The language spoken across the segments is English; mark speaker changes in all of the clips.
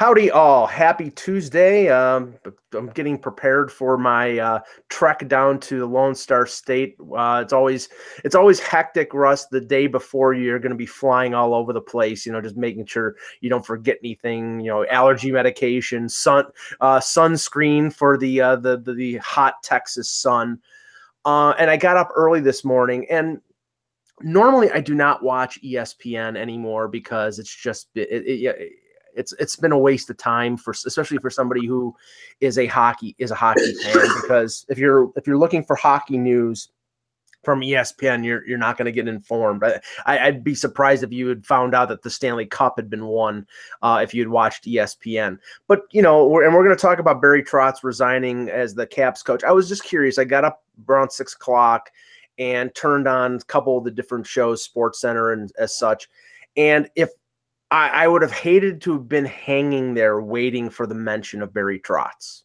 Speaker 1: Howdy, all. Happy Tuesday. Um, I'm getting prepared for my uh, trek down to the Lone Star State. Uh, it's always it's always hectic, Russ. The day before you're going to be flying all over the place. You know, just making sure you don't forget anything. You know, allergy medication, sun uh, sunscreen for the, uh, the the the hot Texas sun. Uh, and I got up early this morning and normally I do not watch ESPN anymore because it's just it, it, it's it's been a waste of time for especially for somebody who is a hockey is a hockey fan because if you're if you're looking for hockey news from ESPN, you're you're not going to get informed. I, would be surprised if you had found out that the Stanley Cup had been won uh, if you had watched ESPN. But you know, we're, and we're going to talk about Barry Trotz resigning as the Caps coach. I was just curious. I got up around six o'clock and turned on a couple of the different shows, Sports Center and as such. And if I, I would have hated to have been hanging there waiting for the mention of Barry Trotz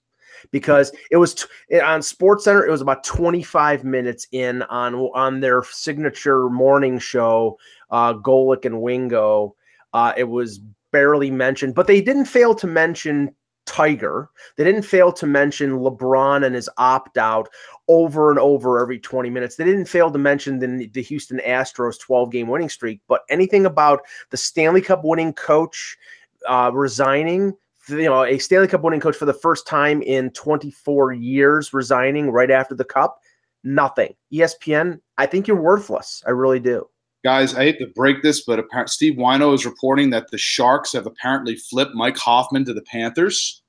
Speaker 1: because it was t- on Sports Center. It was about 25 minutes in on on their signature morning show, uh, Golic and Wingo. Uh, it was barely mentioned, but they didn't fail to mention Tiger. They didn't fail to mention LeBron and his opt out over and over every 20 minutes. They didn't fail to mention the, the Houston Astros 12 game winning streak, but anything about the Stanley Cup winning coach uh, resigning, you know, a Stanley Cup winning coach for the first time in 24 years resigning right after the cup, nothing. ESPN, I think you're worthless. I really do.
Speaker 2: Guys, I hate to break this, but apparently Steve Whyno is reporting that the Sharks have apparently flipped Mike Hoffman to the Panthers.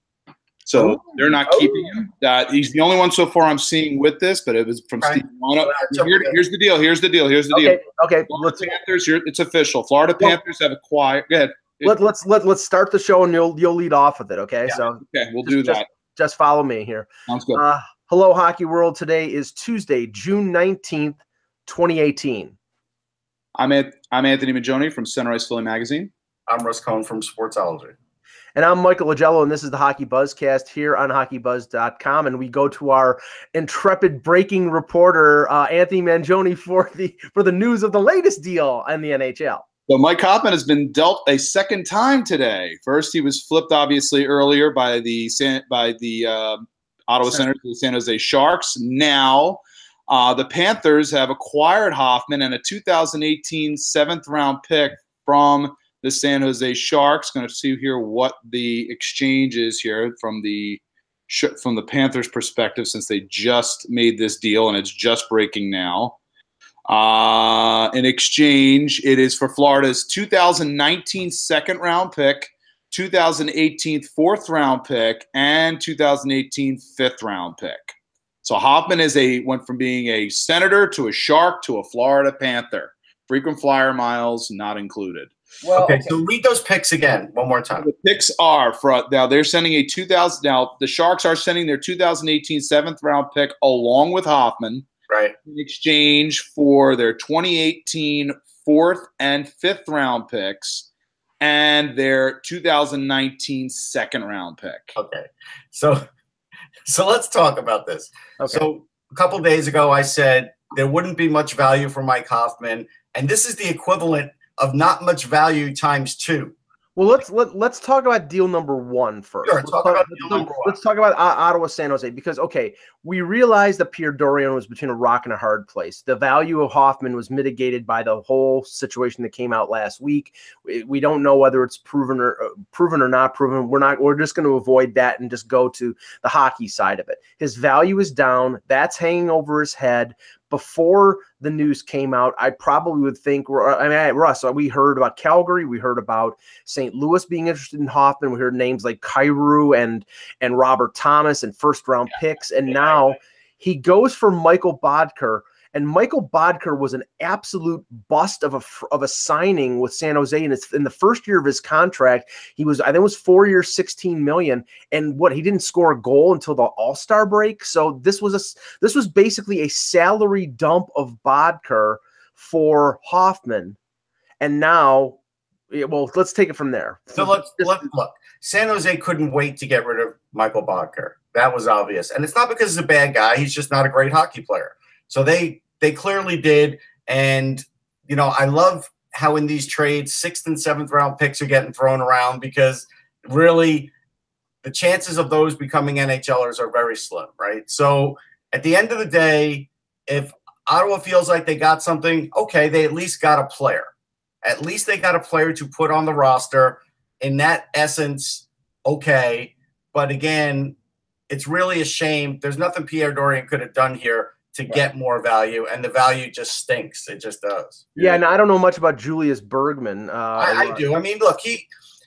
Speaker 2: So oh, they're not oh. keeping him. That he's the only one so far I'm seeing with this, but it was from right. Steve Whyno. Here, here's the deal. Here's the deal. Here's the
Speaker 1: okay.
Speaker 2: deal.
Speaker 1: Okay.
Speaker 2: Florida Panthers. It's official. Florida Panthers have acquired. Go ahead.
Speaker 1: Let, let's let let's start the show and you'll you'll lead off with it. Okay.
Speaker 2: Yeah.
Speaker 1: So
Speaker 2: okay, we'll
Speaker 1: just,
Speaker 2: do that.
Speaker 1: Just, just, follow me here.
Speaker 2: Sounds good.
Speaker 1: Uh, hello, hockey world. Today is Tuesday, June nineteenth, twenty eighteen.
Speaker 2: I'm at, I'm Anthony Mangione from Sunrise Philly Magazine.
Speaker 3: I'm Russ Cohn from Sportsology.
Speaker 1: And I'm Michael Lagello, and this is the Hockey Buzzcast here on HockeyBuzz.com. And we go to our intrepid breaking reporter, uh, Anthony Mangione, for the for the news of the latest deal in the NHL.
Speaker 2: So Mike Hoffman has been dealt a second time today. First, he was flipped obviously earlier by the by the uh, Ottawa Senators, to the San Jose Sharks. Now uh, the Panthers have acquired Hoffman and a 2018 seventh round pick from the San Jose Sharks. Going to see here what the exchange is here from the from the Panthers' perspective, since they just made this deal and it's just breaking now. Uh, in exchange, it is for Florida's 2019 second round pick, 2018 fourth round pick, and 2018 fifth round pick. So Hoffman is a went from being a senator to a shark to a Florida Panther. Frequent flyer miles not included.
Speaker 3: Well, okay, so read those picks again one more time.
Speaker 2: The picks are for now. They're sending a 2000. Now the Sharks are sending their 2018 seventh round pick along with Hoffman,
Speaker 3: right,
Speaker 2: in exchange for their 2018 fourth and fifth round picks and their 2019 second round pick.
Speaker 3: Okay, so so let's talk about this. Okay. So a couple days ago, I said there wouldn't be much value for Mike Hoffman, and this is the equivalent of not much value times two.
Speaker 1: Well, let's let, let's talk about deal number one first.
Speaker 3: Sure,
Speaker 1: let's
Speaker 3: talk,
Speaker 1: talk
Speaker 3: about number one.
Speaker 1: Let's talk about uh, Ottawa San Jose because okay, we realized that Pierre Dorion was between a rock and a hard place. The value of Hoffman was mitigated by the whole situation that came out last week. We, we don't know whether it's proven or uh, proven or not proven. We're not. We're just going to avoid that and just go to the hockey side of it. His value is down. That's hanging over his head before the news came out, I probably would think. I mean, Russ, we heard about Calgary, we heard about St. Louis being interested in Hoffman. We heard names like Kyrou and and Robert Thomas and first round picks, and now he goes for Michael Boedker. And Michael Boedker was an absolute bust of a of a signing with San Jose. And it's in the first year of his contract, he was I think it was four years, sixteen million. And what he didn't score a goal until the All Star break. So this was a this was basically a salary dump of Boedker for Hoffman. And now, well, let's take it from there.
Speaker 3: So let's look. Look, San Jose couldn't wait to get rid of Michael Boedker. That was obvious, and it's not because he's a bad guy. He's just not a great hockey player. So they they clearly did, and you know I love how in these trades sixth and seventh round picks are getting thrown around because really the chances of those becoming NHLers are very slim, right? So at the end of the day, if Ottawa feels like they got something, okay, they at least got a player. At least they got a player to put on the roster. In that essence, okay. But again, it's really a shame. There's nothing Pierre Dorion could have done here to get more value, and the value just stinks. It just does.
Speaker 1: Yeah, and I don't know much about Julius Bergman. Uh,
Speaker 3: I, I do. I mean, look, he,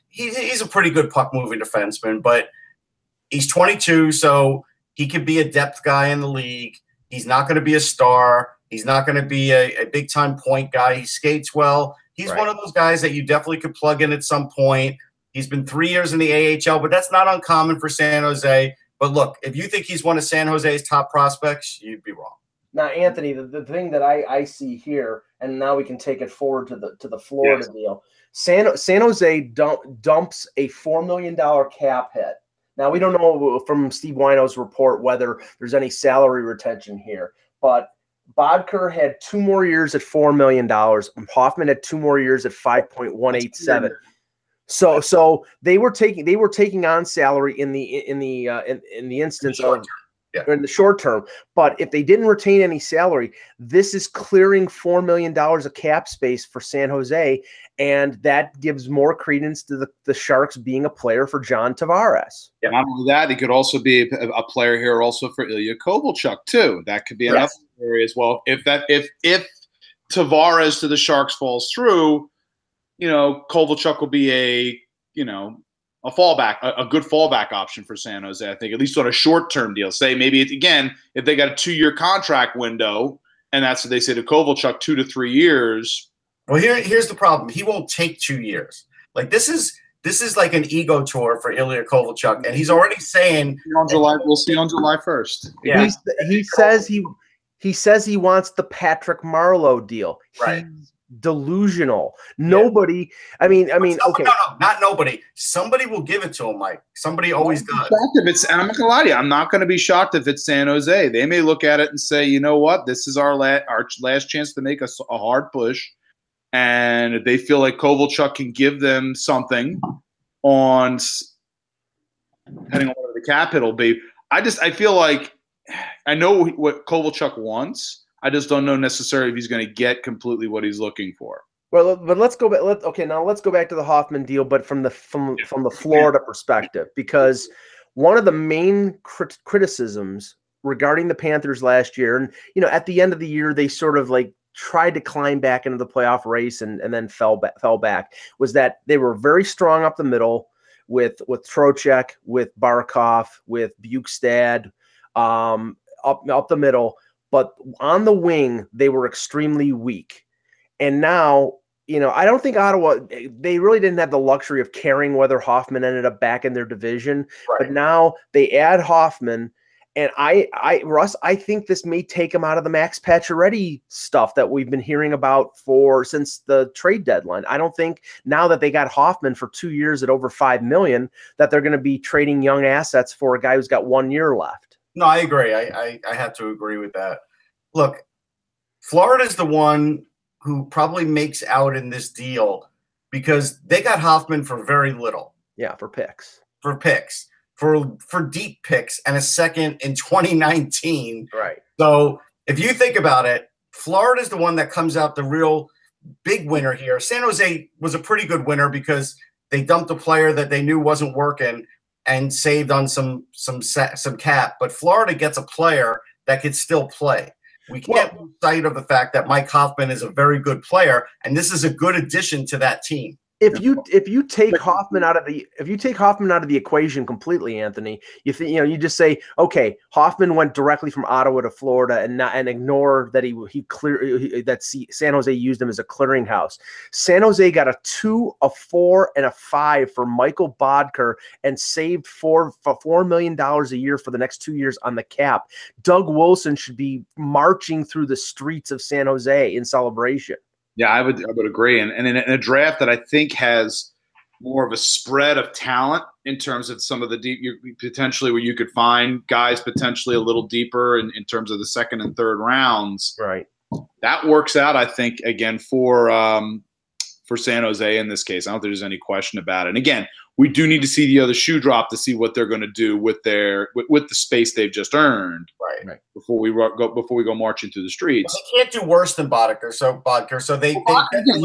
Speaker 3: he he's a pretty good puck moving defenseman, but he's 22, so he could be a depth guy in the league. He's not going to be a star. He's not going to be a, a big time point guy. He skates well. He's right. one of those guys that you definitely could plug in at some point. He's been three years in the AHL, but that's not uncommon for San Jose. But look, if you think he's one of San Jose's top prospects, you'd be wrong.
Speaker 1: Now, Anthony, the, the thing that I, I see here, and now we can take it forward to the to the Florida yes. deal. San San Jose dump, dumps a four million dollar cap hit. Now we don't know from Steve Whyno's report whether there's any salary retention here, but Boedker had two more years at four million dollars. Hoffman had two more years at five point one eight seven. So so they were taking they were taking on salary in the in the uh, in, in the instance of yeah. in the short term. But if they didn't retain any salary, this is clearing four million dollars of cap space for San Jose, and that gives more credence to the, the Sharks being a player for John Tavares.
Speaker 2: Yeah, not only that, he could also be a, a player here also for Ilya Kovalchuk too. That could be another yes. area as well. If that if if Tavares to the Sharks falls through you know, Kovalchuk will be a, you know, a fallback, a, a good fallback option for San Jose. I think at least on a short term deal. Say maybe it, again, if they got a two year contract window, and that's what they say to Kovalchuk, two to three years.
Speaker 3: Well, here here's the problem. He won't take two years. Like this is this is like an ego tour for Ilya Kovalchuk, and he's already saying
Speaker 2: on July. We'll see on July first.
Speaker 1: Yeah, He's, he says he he says he wants the Patrick Marleau deal.
Speaker 3: Right.
Speaker 1: He's delusional. Nobody. I mean, I mean, okay,
Speaker 3: no, no, not nobody. Somebody will give it to him, Mike. Somebody always does.
Speaker 2: If it's, I'm not gonna lie to you. I'm not gonna be shocked if it's San Jose. They may look at it and say, you know what, this is our last our last chance to make a, a hard push, and they feel like Kovalchuk can give them something on depending on what the cap will be. I just I feel like I know what Kovalchuk wants I just don't know necessarily if he's going to get completely what he's looking for.
Speaker 1: Well, but let's go back. Let, okay, now let's go back to the Hoffman deal, but from the from from the Florida perspective, because one of the main crit- criticisms regarding the Panthers last year, and you know, at the end of the year, they sort of like tried to climb back into the playoff race and and then fell back fell back was that they were very strong up the middle with with Trocheck, with Barkov, with Bjugstad, um, up up the middle but on the wing, they were extremely weak. And now, you know, I don't think Ottawa, they really didn't have the luxury of caring whether Hoffman ended up back in their division. Right. But now they add Hoffman. And I, I, Russ, I think this may take him out of the Max Pacioretty stuff that we've been hearing about for since the trade deadline. I don't think now that they got Hoffman for two years at over five million that they're going to be trading young assets for a guy who's got one year left.
Speaker 3: No, I agree. I, I, I have to agree with that. Look, Florida's the one who probably makes out in this deal because they got Hoffman for very little.
Speaker 1: Yeah, for picks.
Speaker 3: For picks. For for deep picks and a second in 2019.
Speaker 1: Right.
Speaker 3: So if you think about it, Florida's the one that comes out the real big winner here. San Jose was a pretty good winner because they dumped a player that they knew wasn't working and saved on some some some cap. But Florida gets a player that could still play. We can't well, lose sight of the fact that Mike Hoffman is a very good player, and this is a good addition to that team.
Speaker 1: If you if you take Hoffman out of the if you take Hoffman out of the equation completely, Anthony, you think you know you just say okay, Hoffman went directly from Ottawa to Florida and not and ignore that he he clear he, that San Jose used him as a clearinghouse. San Jose got a two, a four, and a five for Michael Boedker and saved four for four million dollars a year for the next two years on the cap. Doug Wilson should be marching through the streets of San Jose in celebration.
Speaker 2: Yeah, I would I would agree, and and in a draft that I think has more of a spread of talent in terms of some of the deep you, potentially where you could find guys potentially a little deeper in, in terms of the second and third rounds.
Speaker 1: Right.
Speaker 2: That works out, I think, again for um, for San Jose in this case. I don't think there's any question about it. And again, we do need to see the other shoe drop to see what they're going to do with their with, with, the space they've just earned.
Speaker 3: Right.
Speaker 2: right. Before we go before we go marching through the streets.
Speaker 3: Well, they can't do worse than Boedker. So Boedker. So they, well, they
Speaker 2: again,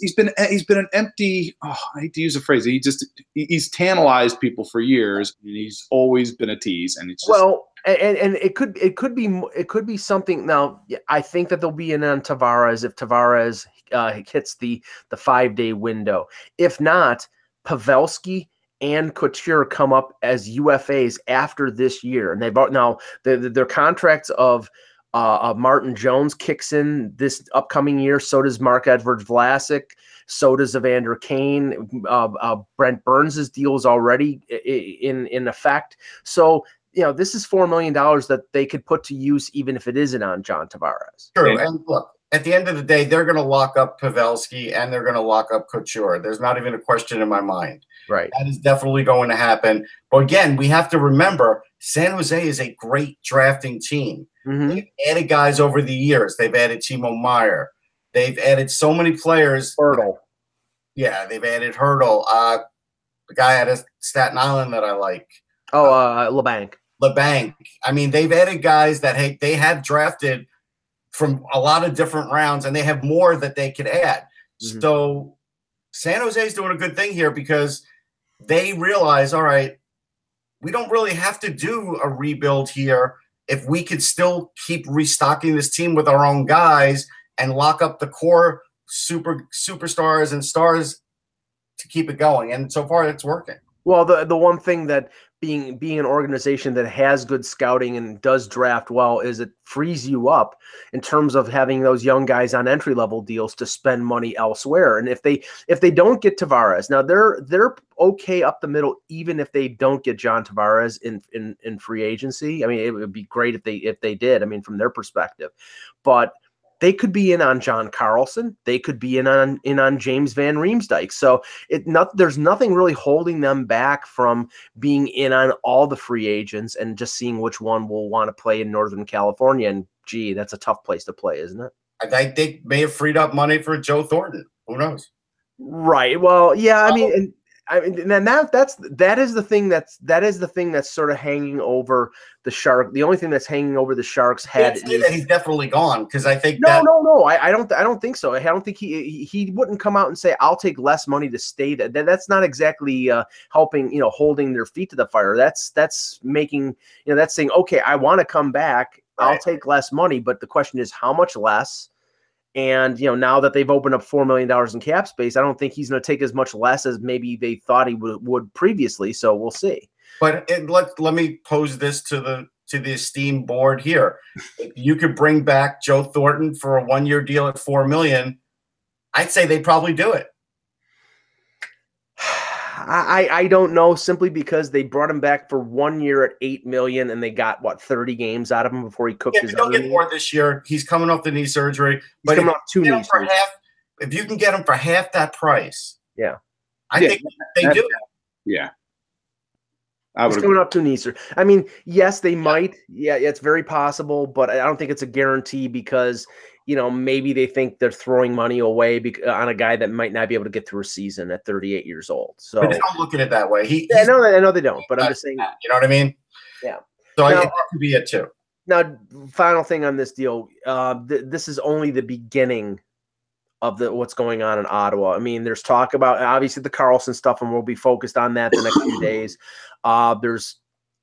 Speaker 2: he's been he's been an empty. Oh, I hate to use a phrase. He just he's tantalized people for years, and he's always been a tease. And it's just,
Speaker 1: well, and and it could it could be it could be something. Now, I think that there'll be an on Tavares if Tavares uh, hits the the five day window. If not Pavelski and Couture come up as UFAs after this year, and they've now the, the, their contracts of uh, Martin Jones kicks in this upcoming year. So does Marc-Edouard Vlasic. So does Evander Kane. Uh, uh, Brent Burns' deal is already in in effect. So you know this is four million dollars that they could put to use, even if it isn't on John Tavares.
Speaker 3: True, and look, at the end of the day, they're going to lock up Pavelski and they're going to lock up Couture. There's not even a question in my mind.
Speaker 1: Right.
Speaker 3: That is definitely going to happen. But again, we have to remember San Jose is a great drafting team. Mm-hmm. They've added guys over the years. They've added Timo Meier. They've added so many players.
Speaker 1: Hertl.
Speaker 3: Yeah, they've added Hertl. Uh, the guy out of Staten Island that I like.
Speaker 1: Oh, uh, Labanc.
Speaker 3: Labanc. I mean, they've added guys that hey, they have drafted – from a lot of different rounds, and they have more that they could add. Mm-hmm. So San Jose is doing a good thing here because they realize, all right, we don't really have to do a rebuild here if we could still keep restocking this team with our own guys and lock up the core super superstars and stars to keep it going. And so far, it's working.
Speaker 1: Well, the the one thing that being being an organization that has good scouting and does draft well is it frees you up in terms of having those young guys on entry level deals to spend money elsewhere. And if they if they don't get Tavares, now they're they're okay up the middle even if they don't get John Tavares in in in free agency. I mean, it would be great if they if they did. I mean, from their perspective, but they could be in on John Carlson. They could be in on in on James Van Riemsdyk. So it not there's nothing really holding them back from being in on all the free agents and just seeing which one will want to play in Northern California. And gee, that's a tough place to play, isn't it?
Speaker 3: I think they may have freed up money for Joe Thornton. Who knows?
Speaker 1: Right. Well, yeah. I mean, and I mean, and that that's that is the thing that's that is the thing that's sort of hanging over the shark. The only thing that's hanging over the shark's head
Speaker 3: is that he's definitely gone because I think
Speaker 1: no,
Speaker 3: that,
Speaker 1: no, no. I, I don't. I don't think so. I don't think he he wouldn't come out and say I'll take less money to stay. That that's not exactly uh, helping. You know, holding their feet to the fire. That's that's making you know that's saying okay, I want to come back. Right. I'll take less money, but the question is how much less and you know, now that they've opened up four million dollars in cap space, I don't think he's going to take as much less as maybe they thought he would, would previously. So we'll see.
Speaker 3: But it, let let me pose this to the to the esteemed board here. you could bring back Joe Thornton for a one year deal at four million, I'd say they'd probably do it.
Speaker 1: I, I don't know simply because they brought him back for one year at eight million and they got what thirty games out of him before he cooked
Speaker 3: yeah,
Speaker 1: his.
Speaker 3: He'll get more this year. He's coming off the knee surgery. He's
Speaker 1: but coming off two knee surgeries.
Speaker 3: Half, if you can get him for half that price,
Speaker 1: yeah,
Speaker 3: I
Speaker 2: yeah,
Speaker 3: think they do.
Speaker 2: Yeah.
Speaker 1: I would He's coming up to knee surgery. I mean, yes, they yeah. might. Yeah, it's very possible, but I don't think it's a guarantee because you know, maybe they think they're throwing money away on a guy that might not be able to get through a season at 38 years old. So
Speaker 3: but they don't look at it that way. He,
Speaker 1: yeah, I know, I know they don't, but I'm just saying,
Speaker 3: you know what I mean?
Speaker 1: Yeah.
Speaker 3: So now, that could be it too.
Speaker 1: Now, final thing on this deal. Uh, th- this is only the beginning of the what's going on in Ottawa. I mean, there's talk about obviously the Karlsson stuff, and we'll be focused on that the next few days. Uh, there's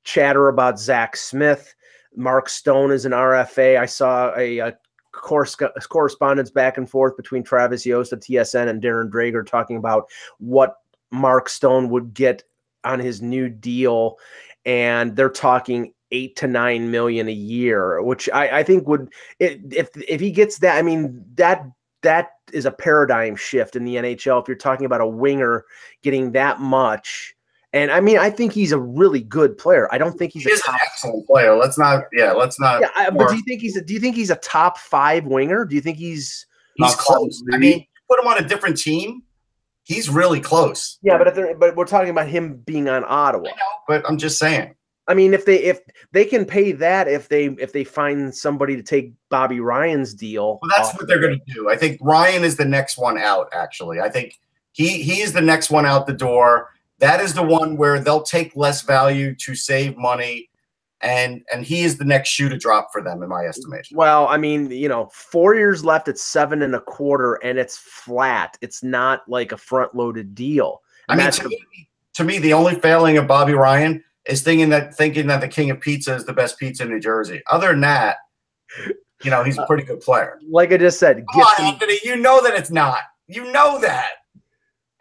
Speaker 1: chatter about Zach Smith. Mark Stone is an RFA. I saw a, a course uh, correspondence back and forth between Travis Yost of TSN and Darren Dreger talking about what Mark Stone would get on his new deal, and they're talking eight to nine million a year, which I, I think would if if he gets that, I mean that that is a paradigm shift in the NHL. If you're talking about a winger getting that much and I mean, I think he's a really good player. I don't think he's
Speaker 3: he
Speaker 1: a
Speaker 3: top, excellent player. Let's not, yeah, let's not.
Speaker 1: Yeah, I, but do you think he's a, do you think he's a top five winger? Do you think he's
Speaker 3: he's close? I mean, put him on a different team. He's really close.
Speaker 1: Yeah, but if but we're talking about him being on Ottawa. Know,
Speaker 3: but I'm just saying.
Speaker 1: I mean, if they if they can pay that, if they if they find somebody to take Bobby Ryan's deal,
Speaker 3: well, that's what they're going to do. I think Ryan is the next one out. Actually, I think he he is the next one out the door that is the one where they'll take less value to save money and and he is the next shoe to drop for them in my estimation.
Speaker 1: Well, I mean, you know, four years left at seven and a quarter, and it's flat. It's not like a front loaded deal.
Speaker 3: And I mean, to, the, me, to me, the only failing of Bobby Ryan is thinking that thinking that the King of Pizza is the best pizza in New Jersey. Other than that, you know, he's a pretty good player.
Speaker 1: Like I just said,
Speaker 3: Come on, Anthony, you know that it's not. You know that.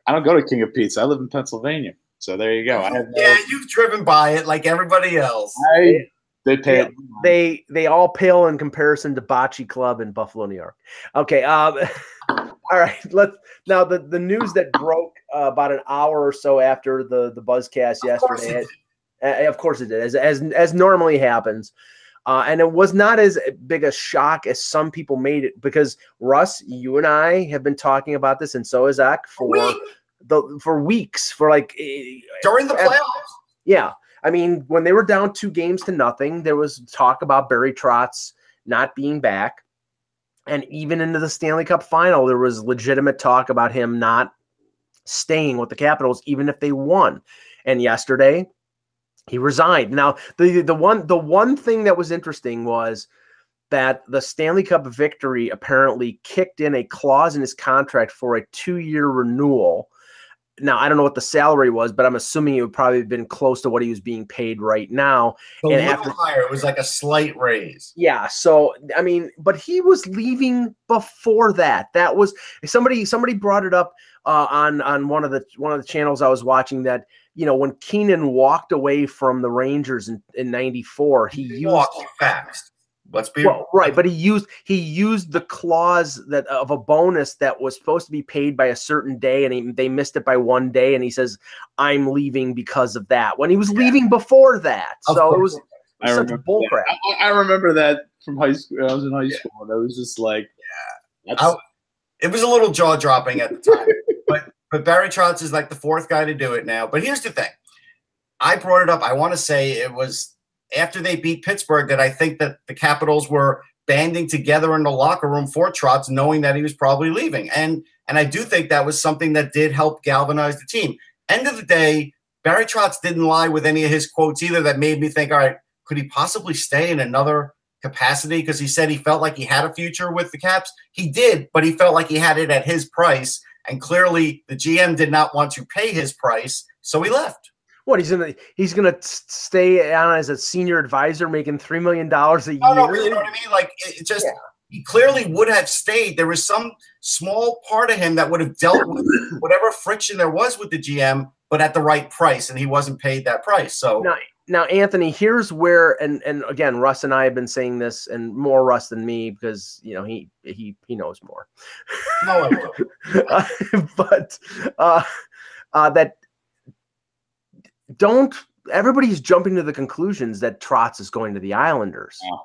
Speaker 2: I don't go to King of Pizza. I live in Pennsylvania. So there you go. I have
Speaker 3: no, yeah, you've driven by it like everybody else.
Speaker 2: I, they pay. Yeah,
Speaker 1: they they all pale in comparison to Bocce Club in Buffalo, New York. Okay. Um, all right. Let's now the the news that broke uh, about an hour or so after the the Buzzcast yesterday. Course uh, of course it did, as as as normally happens. Uh, and it was not as big a shock as some people made it because Russ, you and I have been talking about this, and so is Zach for the for weeks for like eh,
Speaker 3: during the playoffs.
Speaker 1: Yeah, I mean when they were down two games to nothing, there was talk about Barry Trotz not being back, and even into the Stanley Cup final, there was legitimate talk about him not staying with the Capitals, even if they won. And yesterday, he resigned. Now, the the one the one thing that was interesting was that the Stanley Cup victory apparently kicked in a clause in his contract for a two-year renewal. Now, I don't know what the salary was, but I'm assuming it would probably have been close to what he was being paid right now.
Speaker 3: A and after, higher, it was like a slight raise.
Speaker 1: Yeah. So, I mean, but he was leaving before that. That was somebody. Somebody brought it up uh, on on one of the one of the channels I was watching that you know, when Keenan walked away from the Rangers in, in 94, he, he used
Speaker 3: fast. Let's be
Speaker 1: well, right, but he used he used the clause that of a bonus that was supposed to be paid by a certain day, and he, they missed it by one day. And he says, "I'm leaving because of that." When he was yeah. leaving before that, of so course. it was, it was such bullcrap.
Speaker 2: I, I, remember that from high school. I was in high school, and I was just like,
Speaker 3: "Yeah." I, it was a little jaw dropping at the time, but Barry Trotz is like the fourth guy to do it now. But here's the thing. I brought it up. I want to say it was after they beat Pittsburgh that I think that the Capitals were banding together in the locker room for Trotz, knowing that he was probably leaving. And and I do think that was something that did help galvanize the team. End of the day, Barry Trotz didn't lie with any of his quotes either that made me think, all right, could he possibly stay in another capacity? Because he said he felt like he had a future with the Caps. He did, but he felt like he had it at his price. And clearly, the GM did not want to pay his price, so he left.
Speaker 1: What he's gonna he's gonna stay on as a senior advisor, making three million dollars a year.
Speaker 3: No, no, you know what I mean? Like it just yeah. he clearly would have stayed. There was some small part of him that would have dealt with whatever friction there was with the GM, but at the right price, and he wasn't paid that price. So
Speaker 1: now, now Anthony, here's where and and again, Russ and I have been saying this, and more Russ than me because you know he he he knows more. No, uh, but uh, uh, that don't everybody's jumping to the conclusions that Trotz is going to the Islanders. Yeah.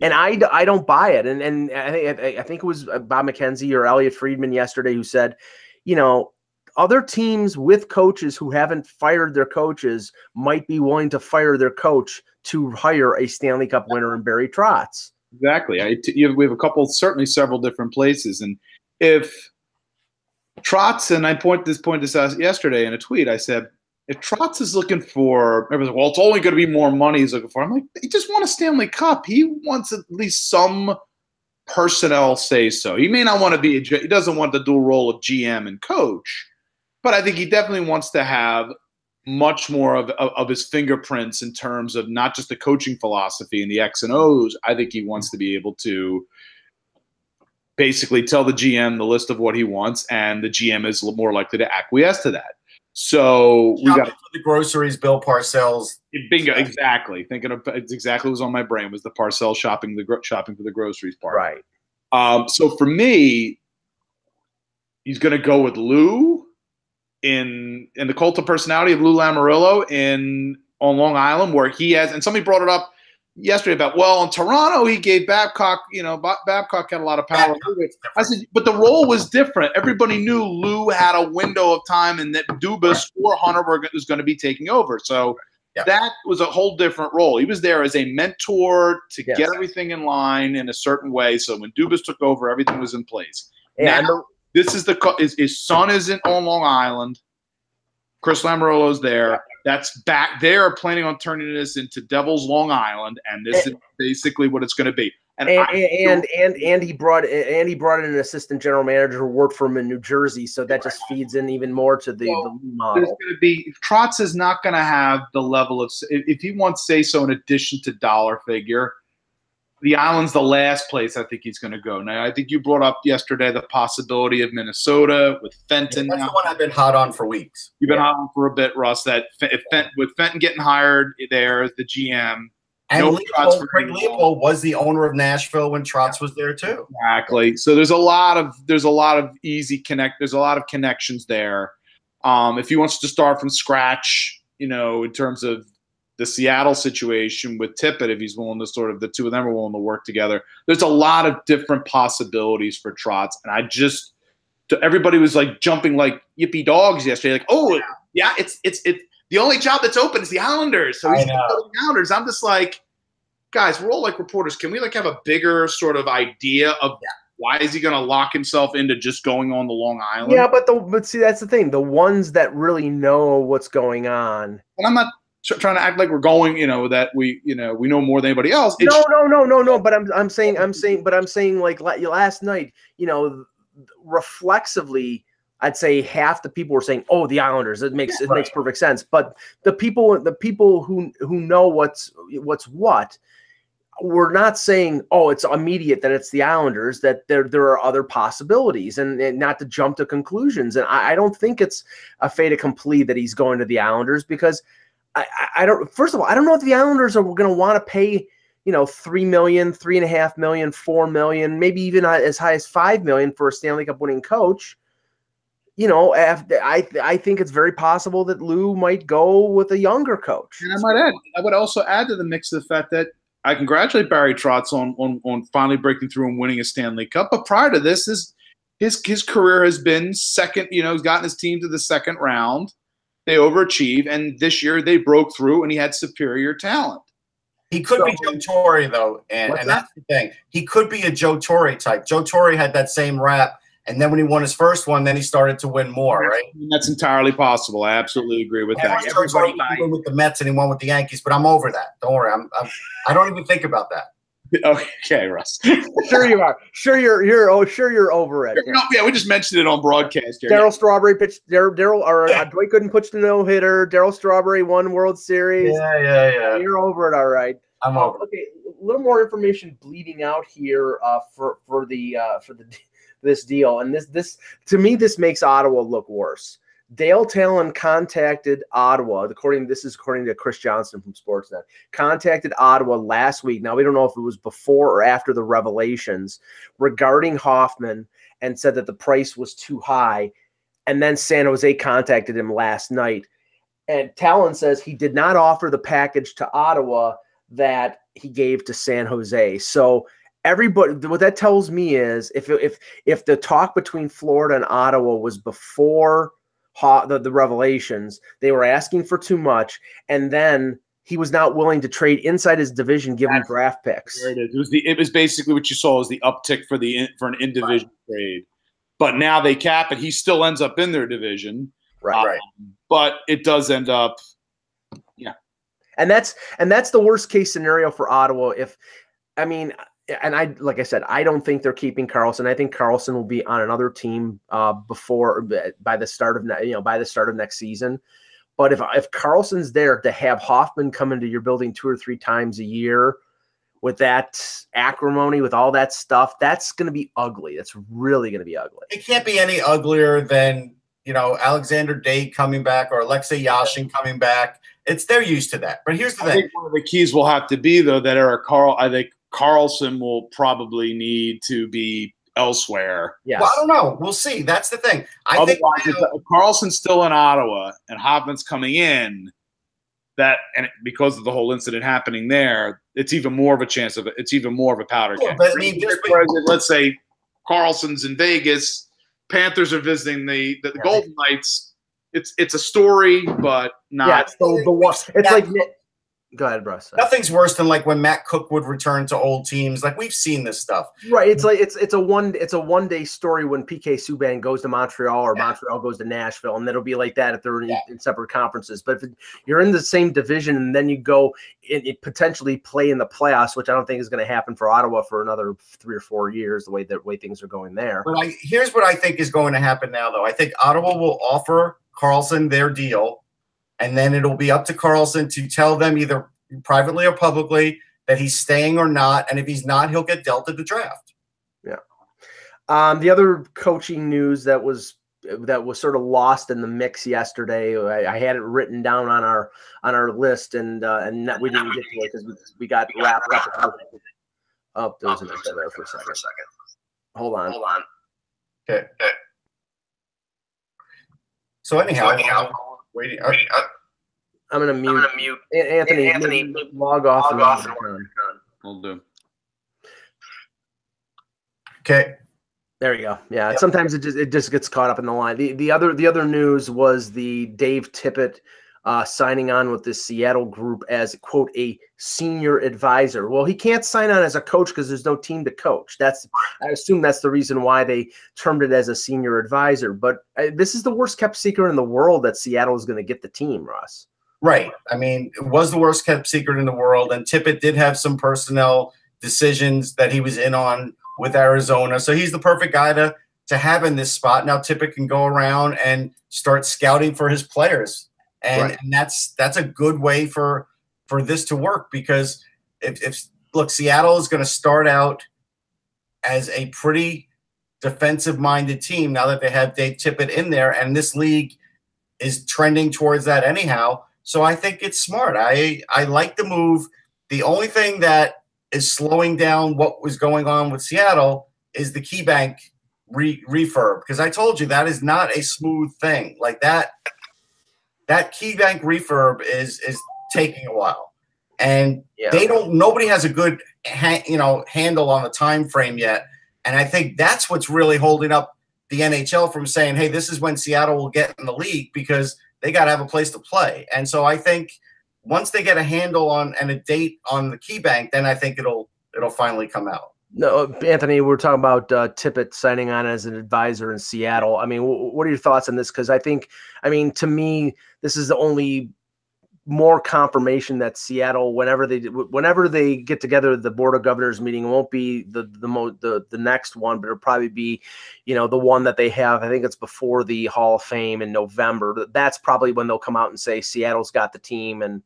Speaker 1: And I, I don't buy it. And and I, think I think it was Bob McKenzie or Elliotte Friedman yesterday who said, you know, other teams with coaches who haven't fired their coaches might be willing to fire their coach to hire a Stanley Cup winner in Barry Trotz.
Speaker 2: Exactly. Have, we have a couple, certainly several different places. And if Trotz, and I point this point this out yesterday in a tweet, I said, if Trotz is looking for, everyone's well, it's only going to be more money he's looking for. I'm like, he just won a Stanley Cup. He wants at least some personnel say so. He may not want to be, he doesn't want the dual role of GM and coach, but I think he definitely wants to have much more of, of, of, his fingerprints in terms of not just the coaching philosophy and the X and O's. I think he wants to be able to basically tell the GM the list of what he wants, and the GM is more likely to acquiesce to that. So we got
Speaker 3: the groceries. Bill Parcells.
Speaker 2: Bingo, exactly. Thinking of it's exactly what was on my brain was the Parcells shopping the shopping for the groceries part.
Speaker 1: Right.
Speaker 2: Um, so for me, he's going to go with Lou in in the cult of personality of Lou Lamoriello in on Long Island, where he has, and somebody brought it up yesterday about well in Toronto he gave Babcock you know Babcock had a lot of power. I said, but the role was different. Everybody knew Lou had a window of time, and that Dubas or Hunter was going to be taking over. So yeah. that was a whole different role. He was there as a mentor to yes. get everything in line in a certain way. So when Dubas took over, everything was in place. Yeah, now, this is the his, his son isn't on Long Island. Chris Lamoriello's there. That's back. They are planning on turning this into Devil's Long Island, and this and, is basically what it's going to be.
Speaker 1: And and, and and and he brought and he brought in an assistant general manager who worked for him in New Jersey, so that just feeds in even more to the, the model.
Speaker 2: There's going to be Trotz is not going to have the level of if he wants say so in addition to dollar figure the island's the last place I think he's going to go. Now, I think you brought up yesterday the possibility of Minnesota with Fenton.
Speaker 3: That's now. the one I've been hot on for weeks.
Speaker 2: You've been yeah. hot on for a bit, Russ. That if Fenton, with Fenton getting hired there as the GM,
Speaker 3: and no Leopold, Leopold was the owner of Nashville when Trotz was there too.
Speaker 2: Exactly. So there's a lot of there's a lot of easy connect. There's a lot of connections there. Um, if he wants to start from scratch, you know, in terms of the Seattle situation with Tippett, if he's willing to sort of the two of them are willing to work together. There's a lot of different possibilities for Trotz, and I just to, everybody was like jumping like yippee dogs yesterday, like, oh yeah, it's it's it's the only job that's open is the Islanders. So he's the Islanders. I'm just like, guys, we're all like reporters. Can we like have a bigger sort of idea of yeah. why is he going to lock himself into just going on the Long Island?
Speaker 1: Yeah, but the but see that's the thing. The ones that really know what's going on.
Speaker 2: And I'm not trying to act like we're going, you know, that we, you know, we know more than anybody else.
Speaker 1: It's no, no, no, no, no. But I'm, I'm saying, I'm saying, but I'm saying, like last night, you know, reflexively, I'd say half the people were saying, "Oh, the Islanders." It makes it right. makes perfect sense. But the people, the people who who know what's what's what, we're not saying, "Oh, it's immediate that it's the Islanders." That there there are other possibilities, and, and not to jump to conclusions. And I, I don't think it's a fait accompli that he's going to the Islanders because I, I don't. First of all, I don't know if the Islanders are going to want to pay, you know, three million, three and a half million, four million, maybe even as high as five million for a Stanley Cup winning coach. You know, after, I I think it's very possible that Lou might go with a younger coach.
Speaker 2: And I might add, I would also add to the mix the fact that I congratulate Barry Trotz on on, on finally breaking through and winning a Stanley Cup. But prior to this, his his his career has been second. You know, he's gotten his team to the second round they overachieve, and this year they broke through, and he had superior talent.
Speaker 3: He could so, be Joe Torre though, and, and that? that's the thing. He could be a Joe Torre type. Joe Torre had that same rap, and then when he won his first one, then he started to win more. Right?
Speaker 2: That's entirely possible. I absolutely agree with and that.
Speaker 3: Everybody with the Mets, and he won with the Yankees. But I'm over that. Don't worry. I'm, I'm I don't even think about that.
Speaker 2: Okay, Russ.
Speaker 1: sure you are. Sure you're you're oh sure you're over it.
Speaker 2: No, yeah, we just mentioned it on broadcast.
Speaker 1: Darryl Strawberry pitched. Daryl or uh, Dwight Gooden pitched a no hitter. Daryl Strawberry won World Series.
Speaker 3: Yeah, yeah, yeah.
Speaker 1: You're over it. All right.
Speaker 3: I'm over.
Speaker 1: okay, a little more information bleeding out here uh, for for the uh, for the this deal, and this this to me this makes Ottawa look worse. Dale Tallon contacted Ottawa. According this is according to Chris Johnston from Sportsnet. Contacted Ottawa last week. Now we don't know if it was before or after the revelations regarding Hoffman, and said that the price was too high. And then San Jose contacted him last night, and Tallon says he did not offer the package to Ottawa that he gave to San Jose. So everybody what that tells me is if if if the talk between Florida and Ottawa was before the, the revelations. They were asking for too much, and then he was not willing to trade inside his division, given That's, draft picks.
Speaker 2: It, it was the it was basically what you saw was the uptick for the for an in division right. trade. But now they cap it. He still ends up in their division.
Speaker 3: Right. Um, right.
Speaker 2: But it does end up, yeah.
Speaker 1: And that's and that's the worst case scenario for Ottawa. If I mean, and I like I said, I don't think they're keeping Karlsson. I think Karlsson will be on another team uh, before by the start of you know by the start of next season. But if if Karlsson's there to have Hoffman come into your building two or three times a year, with that acrimony, with all that stuff, that's going to be ugly. That's really going to be ugly.
Speaker 3: It can't be any uglier than you know Alexandre Daigle coming back or Alexei Yashin coming back. It's they're used to that. But here's the
Speaker 2: I
Speaker 3: thing:
Speaker 2: think one of the keys will have to be though that Erik Carl. I think Karlsson will probably need to be elsewhere.
Speaker 1: Yes.
Speaker 3: well, I don't know. We'll see. That's the thing. I
Speaker 2: Otherwise,
Speaker 3: think
Speaker 2: if Karlsson's still in Ottawa and Hoffman's coming in, that and because of the whole incident happening there, it's even more of a chance of. It's even more of a powder
Speaker 3: Yeah,
Speaker 2: keg.
Speaker 3: but I mean, there's
Speaker 2: let's say Karlsson's in Vegas, Panthers are visiting the the, the Golden Knights. It's it's a story, but not.
Speaker 1: yeah, it's the, the one. It's like go ahead, Russ.
Speaker 3: nothing's worse than like when Matt Cooke would return to old teams. Like we've seen this stuff.
Speaker 1: Right. It's like it's it's a one it's a one day story when PK Subban goes to Montreal or Montreal goes to Nashville, and it'll be like that if they're in,
Speaker 3: Yeah.
Speaker 1: in separate conferences. But if you're in the same division and then you go and it potentially play in the playoffs, which I don't think is going to happen for Ottawa for another three or four years, the way the way things are going there.
Speaker 3: But I, here's what I think is going to happen now, though. I think Ottawa will offer Karlsson their deal, and then it'll be up to Karlsson to tell them either privately or publicly that he's staying or not. And if he's not, he'll get dealt at the draft. Yeah.
Speaker 1: Um, the other coaching news that was that was sort of lost in the mix yesterday. I, I had it written down on our on our list, and uh, and that we didn't get to it because we, we got wrapped up. Oh, there was an extra there for a second. Hold on. Hold on.
Speaker 3: Okay. So anyhow, anyhow waiting. uh,
Speaker 1: I'm gonna mute.
Speaker 4: I'm gonna mute
Speaker 1: A- Anthony,
Speaker 4: Anthony,
Speaker 1: log off.
Speaker 4: log off
Speaker 1: log
Speaker 4: and
Speaker 1: on.
Speaker 2: Will do.
Speaker 3: okay.
Speaker 1: There you go. Yeah, sometimes it just it just gets caught up in the line. The the other the other news was the Dave Tippett uh, signing on with the Seattle group as quote a senior advisor. Well, he can't sign on as a coach because there's no team to coach. That's I assume that's the reason why they termed it as a senior advisor. But uh, this is the worst kept secret in the world that Seattle is going to get the team, Russ.
Speaker 3: Right. I mean, it was the worst kept secret in the world, and Tippett did have some personnel decisions that he was in on with Arizona. So he's the perfect guy to to have in this spot. Now Tippett can go around and start scouting for his players. And,
Speaker 1: Right.
Speaker 3: and that's that's a good way for for this to work because if, if look, Seattle is going to start out as a pretty defensive minded team now that they have Dave Tippett in there, and this league is trending towards that anyhow. So I think it's smart. I I like the move. The only thing that is slowing down what was going on with Seattle is the key bank re- refurb because I told you that is not a smooth thing. Like that that key bank refurb is is taking a while. And
Speaker 1: Yeah.
Speaker 3: they don't nobody has a good ha- you know handle on the time frame yet. And I think that's what's really holding up the NHL from saying, "Hey, this is when Seattle will get in the league because they got to have a place to play." And so I think once they get a handle on and a date on the key bank, then I think it'll it'll finally come out.
Speaker 1: No, Anthony, we're talking about uh, Tippett signing on as an advisor in Seattle. I mean, wh- what are your thoughts on this? Because I think, I mean, to me, this is the only more confirmation that Seattle, whenever they whenever they get together, the board of governors meeting won't be the the mo- the the next one, but it'll probably be, you know, the one that they have. I think it's before the Hall of Fame in November. That's probably when they'll come out and say Seattle's got the team and.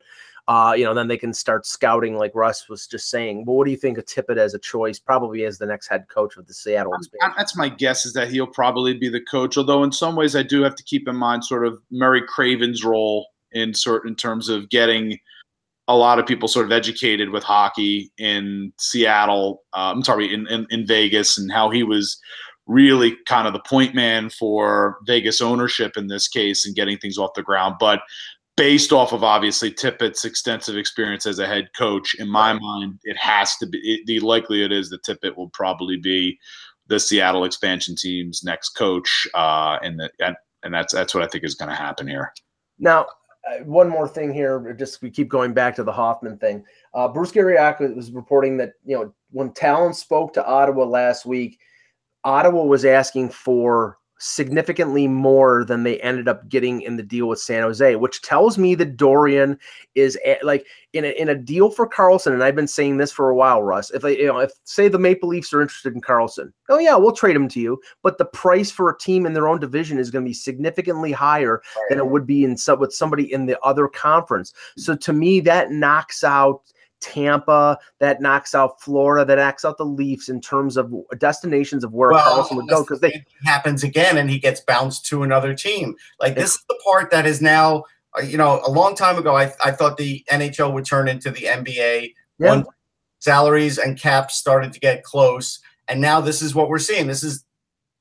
Speaker 1: Uh, you know, then they can start scouting, like Russ was just saying. But what do you think of Tippett as a choice, probably as the next head coach of the Seattle expansion?
Speaker 2: That's my guess is that he'll probably be the coach. Although in some ways, I do have to keep in mind sort of Murray Craven's role in certain terms of getting a lot of people sort of educated with hockey in Seattle. Uh, I'm sorry, in, in in Vegas, and how he was really kind of the point man for Vegas ownership in this case and getting things off the ground. But based off of obviously Tippett's extensive experience as a head coach, in my mind, it has to be it, the likelihood is that Tippett will probably be the Seattle expansion team's next coach, uh, and the, and that's that's what I think is going to happen here.
Speaker 1: Now, uh, one more thing here. Just we keep going back to the Hoffman thing. Uh, Bruce Garrioch was reporting that you know when Tallon spoke to Ottawa last week, Ottawa was asking for significantly more than they ended up getting in the deal with San Jose, which tells me that Dorion is a, like in a, in a deal for Karlsson. And I've been saying this for a while, Russ. If they, you know, if say the Maple Leafs are interested in Karlsson, oh yeah, we'll trade him to you. But the price for a team in their own division is going to be significantly higher than it would be in some, with somebody in the other conference. So to me, that knocks out Tampa, that knocks out Florida, that knocks out the Leafs in terms of destinations of where
Speaker 3: Well,
Speaker 1: Karlsson would go because they
Speaker 3: it happens again and he gets bounced to another team. Like this is the part that is now, uh, you know, a long time ago, I, I thought the NHL would turn into the NBA.
Speaker 1: Yeah.
Speaker 3: When salaries and caps started to get close. And now this is what we're seeing. This is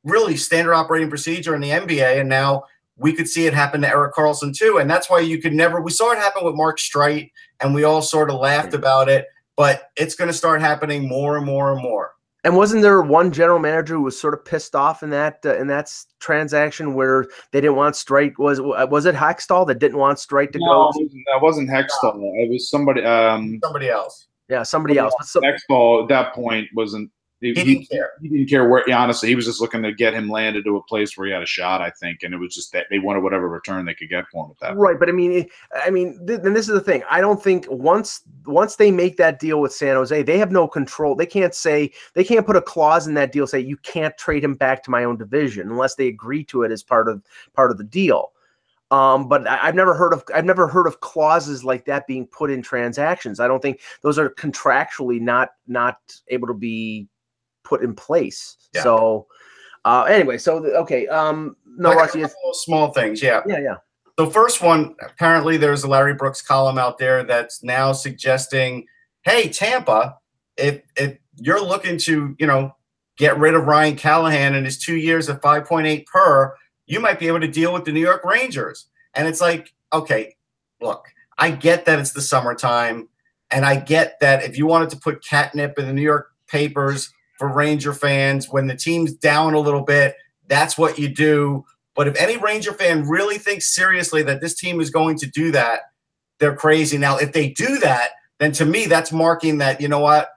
Speaker 3: really standard operating procedure in the NBA. And now we could see it happen to Erik Karlsson too. And that's why you could never, we saw it happen with Mark Streit and we all sort of laughed about it, but it's going to start happening more and more and more.
Speaker 1: And wasn't there one general manager who was sort of pissed off in that uh, in that s- transaction where they didn't want Streit? Was was it Hextall that didn't want Streit to
Speaker 2: No,
Speaker 1: go?
Speaker 2: it wasn't- that wasn't Hextall. It was somebody. Um,
Speaker 3: Somebody else.
Speaker 1: Yeah, somebody else. But so-
Speaker 2: Hextall at that point wasn't. He,
Speaker 3: He didn't care.
Speaker 2: he didn't care where. honestly, he was just looking to get him landed to a place where he had a shot. I think, and it was just that they wanted whatever return they could get for him at that. point.
Speaker 1: Right, but I mean, I mean, th- then this is the thing. I don't think once once they make that deal with San Jose, they have no control. They can't say they can't put a clause in that deal say you can't trade him back to my own division unless they agree to it as part of part of the deal. Um, but I, I've never heard of I've never heard of clauses like that being put in transactions. I don't think those are contractually not not able to be put in place.
Speaker 3: Yeah.
Speaker 1: So, uh, anyway, so the- okay, um, no,
Speaker 3: I got a couple of small things. Yeah.
Speaker 1: yeah, yeah.
Speaker 3: The first one, apparently, there's a Larry Brooks column out there that's now suggesting, hey, Tampa, if if you're looking to, you know, get rid of Ryan Callahan and his two years at 5.8 per, you might be able to deal with the New York Rangers. And it's like, okay, look, I get that it's the summertime, and I get that if you wanted to put catnip in the New York papers for Ranger fans when the team's down a little bit, that's what you do. But if any Ranger fan really thinks seriously that this team is going to do that, they're crazy. Now, if they do that, then to me, that's marking that, you know what?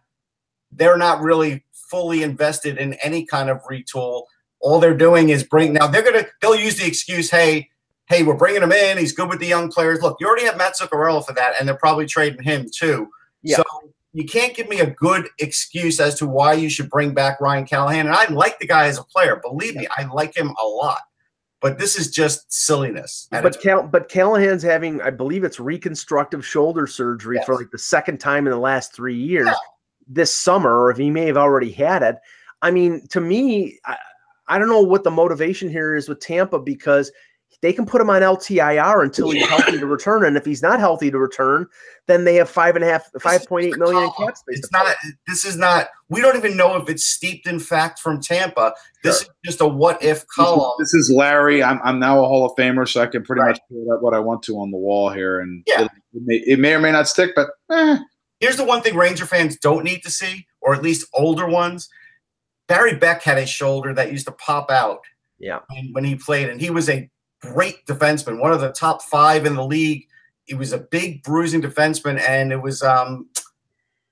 Speaker 3: They're not really fully invested in any kind of retool. All they're doing is bring now they're gonna they'll use the excuse, hey, hey, we're bringing him in. He's good with the young players. Look, you already have Matt Zuccarello for that, and they're probably trading him too.
Speaker 1: Yeah.
Speaker 3: So you can't give me a good excuse as to why you should bring back Ryan Callahan. And I like the guy as a player. Believe me, I like him a lot. But this is just silliness.
Speaker 1: But Cal- but Callahan's having, I believe it's reconstructive shoulder surgery for like the second time in the last three years
Speaker 3: Yeah.
Speaker 1: this summer, or if he may have already had it. I mean, to me, I, I don't know what the motivation here is with Tampa because they can put him on LTIR until he's healthy to return, and if he's not healthy to return, then they have five and a half, five point eight million in cap space.
Speaker 3: It's
Speaker 1: to play.
Speaker 3: not. This is not. We don't even know if it's steeped in fact from Tampa. This
Speaker 1: Sure.
Speaker 3: is just a what if column.
Speaker 2: This is Larry. I'm, I'm now a Hall of Famer, so I can pretty
Speaker 3: Right.
Speaker 2: much put up what I want to on the wall here, and
Speaker 3: Yeah.
Speaker 2: it, it, may, it may or may not stick, but eh,
Speaker 3: Here's the one thing Ranger fans don't need to see, or at least older ones. Barry Beck had a shoulder that used to pop out
Speaker 1: Yeah.
Speaker 3: when, when he played, and he was a great defenseman, one of the top five in the league. He was a big bruising defenseman, and it was um,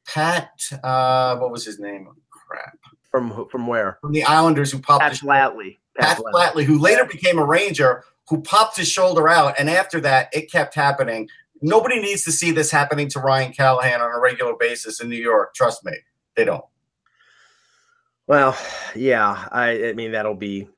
Speaker 3: Pat. Uh, what was his name? Crap.
Speaker 1: From from where?
Speaker 3: From the Islanders, who popped
Speaker 1: Pat
Speaker 3: his
Speaker 1: Flatley.
Speaker 3: Pat Flatley, who later became a Ranger, who popped his shoulder out, and after that, it kept happening. Nobody needs to see this happening to Ryan Callahan on a regular basis in New York. Trust me, they don't.
Speaker 1: Well, yeah, I, I mean that'll be.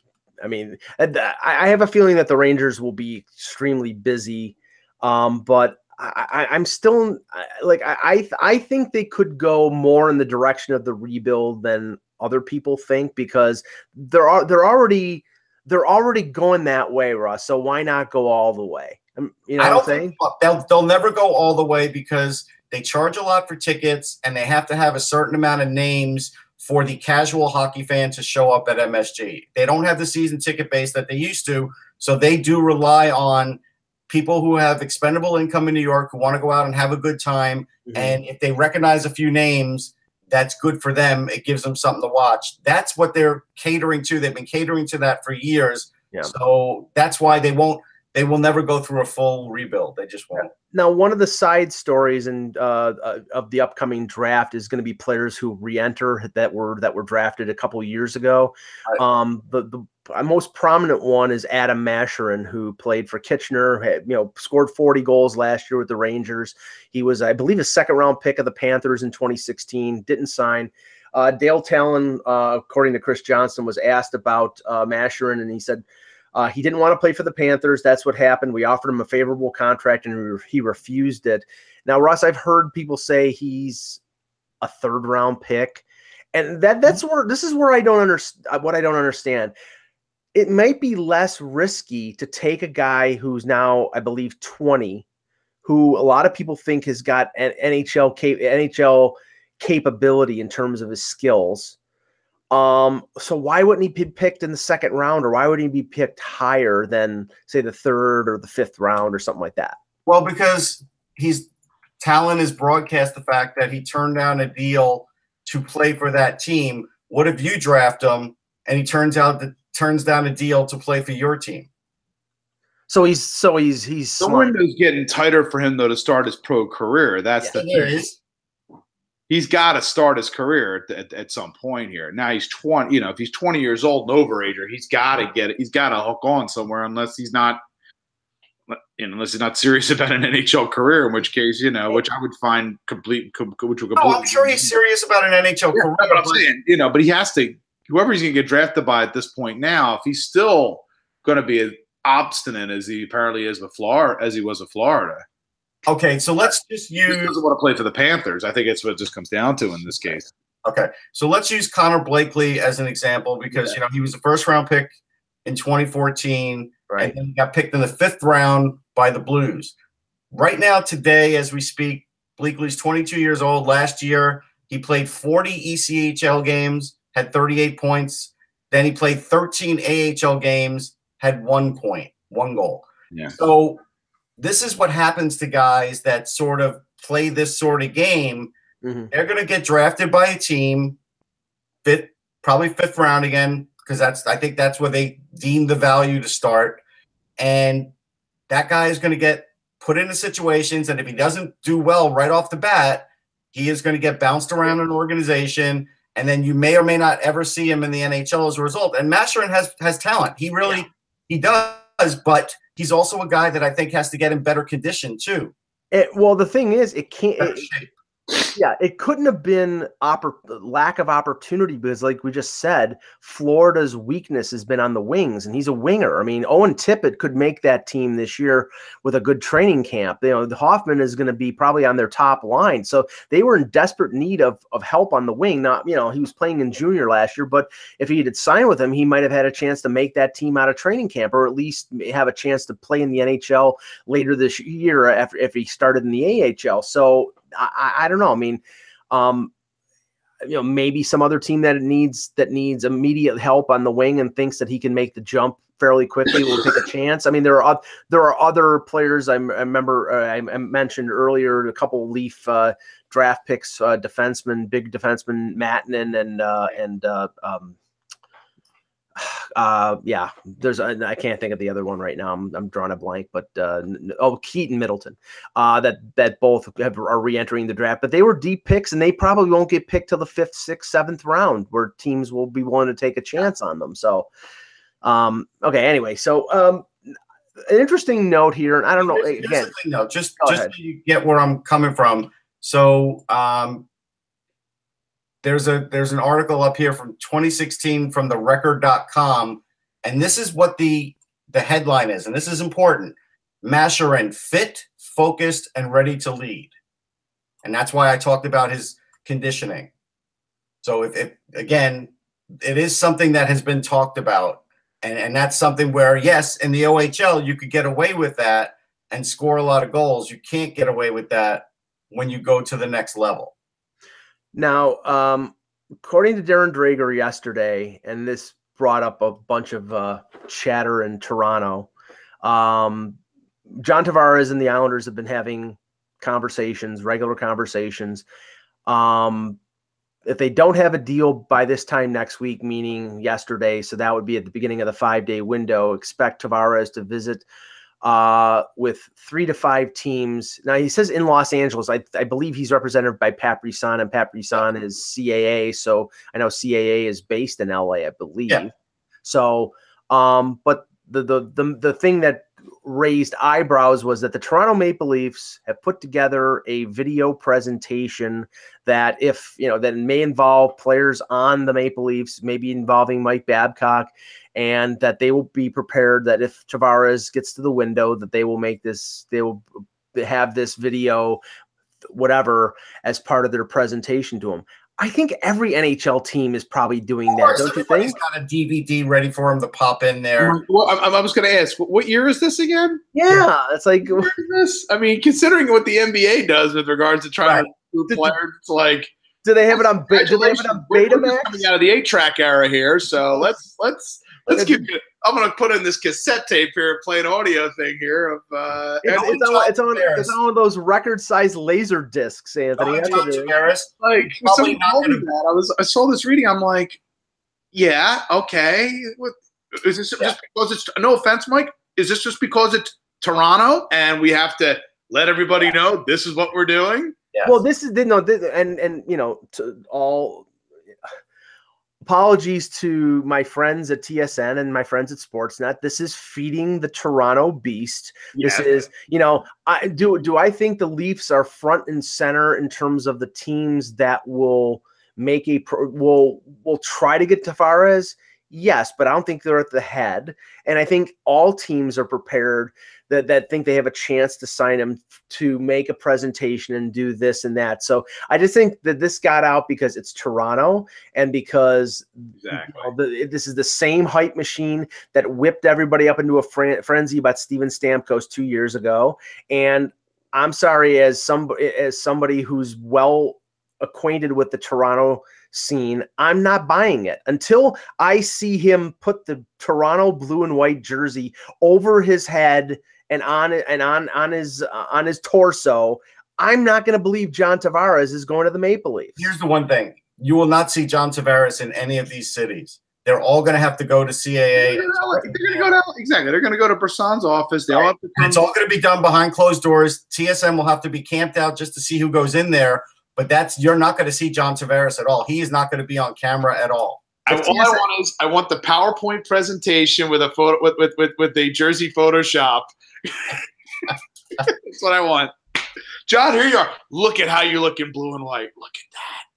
Speaker 1: I mean, I I have a feeling that the Rangers will be extremely busy, um, but I, I, I'm still like I, I I think they could go more in the direction of the rebuild than other people think because they're they're already they're already going that way, Russ. So why not go all the way? Um, You know
Speaker 3: I
Speaker 1: what
Speaker 3: don't
Speaker 1: I'm saying?
Speaker 3: think they'll they'll never go all the way because they charge a lot for tickets and they have to have a certain amount of names for the casual hockey fan to show up at MSG. They don't have the season ticket base that they used to, so they do rely on people who have expendable income in New York who want to go out and have a good time
Speaker 1: Mhm.
Speaker 3: and if they recognize a few names that's good for them it gives them something to watch that's what they're catering to they've been catering to that for years
Speaker 1: Yeah.
Speaker 3: so that's why they won't they will never go through a full rebuild they just won't
Speaker 1: Now, one of the side stories and uh, uh, of the upcoming draft is going to be players who re-enter that were that were drafted a couple years ago. Um, the the most prominent one is Adam Mascherin, who played for Kitchener. Had, you know, scored 40 goals last year with the Rangers. He was, I believe, a second round pick of the Panthers in 2016. Didn't sign. Uh, Dale Tallon, uh, according to Chris Johnston, was asked about uh, Mascherin, and he said. Uh, he didn't want to play for the Panthers. That's what happened. We offered him a favorable contract and he refused it. Now, Russ, I've heard people say he's a third round pick. And that that's where this is where I don't understand what I don't understand. It might be less risky to take a guy who's now, I believe, 20, who a lot of people think has got an NHL NHL capability in terms of his skills um, so why wouldn't he be picked in the second round, or why would he be picked higher than say the third or the fifth round or something like that?
Speaker 3: Well, because he's talent is broadcast the fact that he turned down a deal to play for that team. What if you draft him and he turns out that turns down a deal to play for your team?
Speaker 1: So he's so he's he's
Speaker 2: the window's getting tighter for him though to start his pro career. That's yeah, the thing. Is he's got to start his career at, at, at, some point here. Now he's 20, you know, if he's 20 years old and overager, he's got to get it. He's got to hook on somewhere unless he's not, unless he's not serious about an NHL career, in which case, you know, which I would find complete, which would
Speaker 3: No, I'm sure he's serious about an NHL yeah, career.
Speaker 2: But I'm saying, you know, but he has to, whoever he's going to get drafted by at this point now, if he's still going to be as obstinate as he apparently is with Florida, as he was with Florida,
Speaker 3: Okay, so let's just use.
Speaker 2: He doesn't want to play for the Panthers. I think it's what it just comes down to in this case.
Speaker 3: Okay, so let's use Conor Bleackley as an example because yeah. you know he was a first round pick in 2014, right? And then he got picked in the fifth round by the Blues. Right now, today, as we speak, Bleackley's 22 years old. Last year, he played 40 ECHL games, had 38 points. Then he played 13 AHL games, had one point, one goal. Yeah. So this is what happens to guys that sort of play this sort of game. Mm-hmm. They're going to get drafted by a team, fifth, probably fifth round again, because that's I think that's where they deem the value to start. And that guy is going to get put into situations, and if he doesn't do well right off the bat, he is going to get bounced around an organization, and then you may or may not ever see him in the NHL as a result. And Mascherin has has talent. He really yeah. he does, but he's also a guy that I think has to get in better condition too.
Speaker 1: It, well, the thing is, it can't. It, yeah, it couldn't have been oppor- lack of opportunity because, like we just said, Florida's weakness has been on the wings, and he's a winger. I mean, Owen Tippett could make that team this year with a good training camp. You know, Hoffman is going to be probably on their top line, so they were in desperate need of of help on the wing. Not, you know, he was playing in junior last year, but if he had signed with him, he might have had a chance to make that team out of training camp, or at least have a chance to play in the NHL later this year after if he started in the AHL. So I, I don't know. I mean, um, you know, maybe some other team that needs that needs immediate help on the wing and thinks that he can make the jump fairly quickly will take a chance. I mean, there are there are other players. I, I remember uh, I mentioned earlier a couple Leaf uh, draft picks, uh, defenseman, big defenseman Mattinen and uh, and uh, um, uh, yeah, there's a, I can't think of the other one right now. I'm, I'm drawing a blank, but uh, oh, Keaton Middleton, uh, that that both have, are re-entering the draft, but they were deep picks, and they probably won't get picked till the fifth, sixth, seventh round, where teams will be willing to take a chance on them. So, um, okay, anyway, so um, an interesting note here, and I don't know
Speaker 3: here's, again, here's thing, though, just just so you get where I'm coming from. So, um, there's a there's an article up here from 2016 from the record.com and this is what the the headline is and this is important. Mascherin fit focused and ready to lead. And that's why I talked about his conditioning. So if, if again it is something that has been talked about and and that's something where yes in the OHL you could get away with that and score a lot of goals. You can't get away with that when you go to the next level
Speaker 1: now, um, according to Darren Dreger yesterday, and this brought up a bunch of uh, chatter in Toronto, um, John Tavares and the Islanders have been having conversations, regular conversations. Um, if they don't have a deal by this time next week, meaning yesterday, so that would be at the beginning of the five day window, expect Tavares to visit uh, with three to five teams. Now he says in Los Angeles. I, I believe he's represented by Pat Brisson, and Pat Brisson is CAA. So I know CAA is based in LA, I believe. Yeah. So, um, but the, the the the thing that raised eyebrows was that the Toronto Maple Leafs have put together a video presentation that if you know that may involve players on the Maple Leafs, maybe involving Mike Babcock, and that they will be prepared that if Tavares gets to the window, that they will make this, they will have this video, whatever, as part of their presentation to him. I think every NHL team is probably doing that, don't you think?
Speaker 3: got a DVD ready for him to pop in there.
Speaker 2: Well, I, I was going to ask, what year is this again?
Speaker 1: Yeah, it's like
Speaker 2: this? I mean, considering what the NBA does with regards to trying to recruit players, it's like
Speaker 1: do they have it on be- do they have it on
Speaker 2: We're- we're just
Speaker 1: Betamax?
Speaker 2: coming out of the eight track era here, so let's let's let's give you. I'm going to put in this cassette tape here, play an audio thing here of. Uh,
Speaker 1: It's, it's on, it's on it's on one of those record-sized laser discs, Anthony.
Speaker 3: Oh,
Speaker 1: That's
Speaker 3: John
Speaker 1: what it is.
Speaker 3: Tavares.
Speaker 2: like when
Speaker 3: Probably not
Speaker 2: told me that, I was I saw this reading. I'm like, yeah, okay. What is this
Speaker 3: Yeah.
Speaker 2: just because it's no offense, Mike? Is this just because it's Toronto and we have to let everybody know this is what we're doing?
Speaker 3: Yes.
Speaker 1: Well, this is no, this, and and you know, to all apologies to my friends at TSN and my friends at Sportsnet. This is feeding the Toronto Beast. This
Speaker 2: Yeah.
Speaker 1: is, you know, I do. Do I think the Leafs are front and center in terms of the teams that will make a pro, will will try to get Tavares? Yes, but I don't think they're at the head. And I think all teams are prepared that that think they have a chance to sign him to make a presentation and do this and that. So I just think that this got out because it's Toronto and because
Speaker 2: Exactly.
Speaker 1: you know, the, this is the same hype machine that whipped everybody up into a fren- frenzy about Steven Stamkos two years ago. And I'm sorry, as some as somebody who's well acquainted with the Toronto scene, I'm not buying it until I see him put the Toronto blue and white jersey over his head and on and on on his uh, on his torso. I'm not going to believe John Tavares is going to the Maple Leafs.
Speaker 3: Here's the one thing: you will not see John Tavares in any of these cities. They're all going to have to go to CAA.
Speaker 2: They're
Speaker 3: and talk to
Speaker 2: going to go down exactly. They're going to go to Brisson's office. They all have to come.
Speaker 3: it's all going to be done behind closed doors. TSN will have to be camped out just to see who goes in there. But that's you're not going to see John Tavares at all. He is not going to be on camera at all.
Speaker 2: I, all I want is I want the PowerPoint presentation with a photo with with with, with a Jersey Photoshop. That's what I want. John, here you are. Look at how you look in blue and white. Look at that.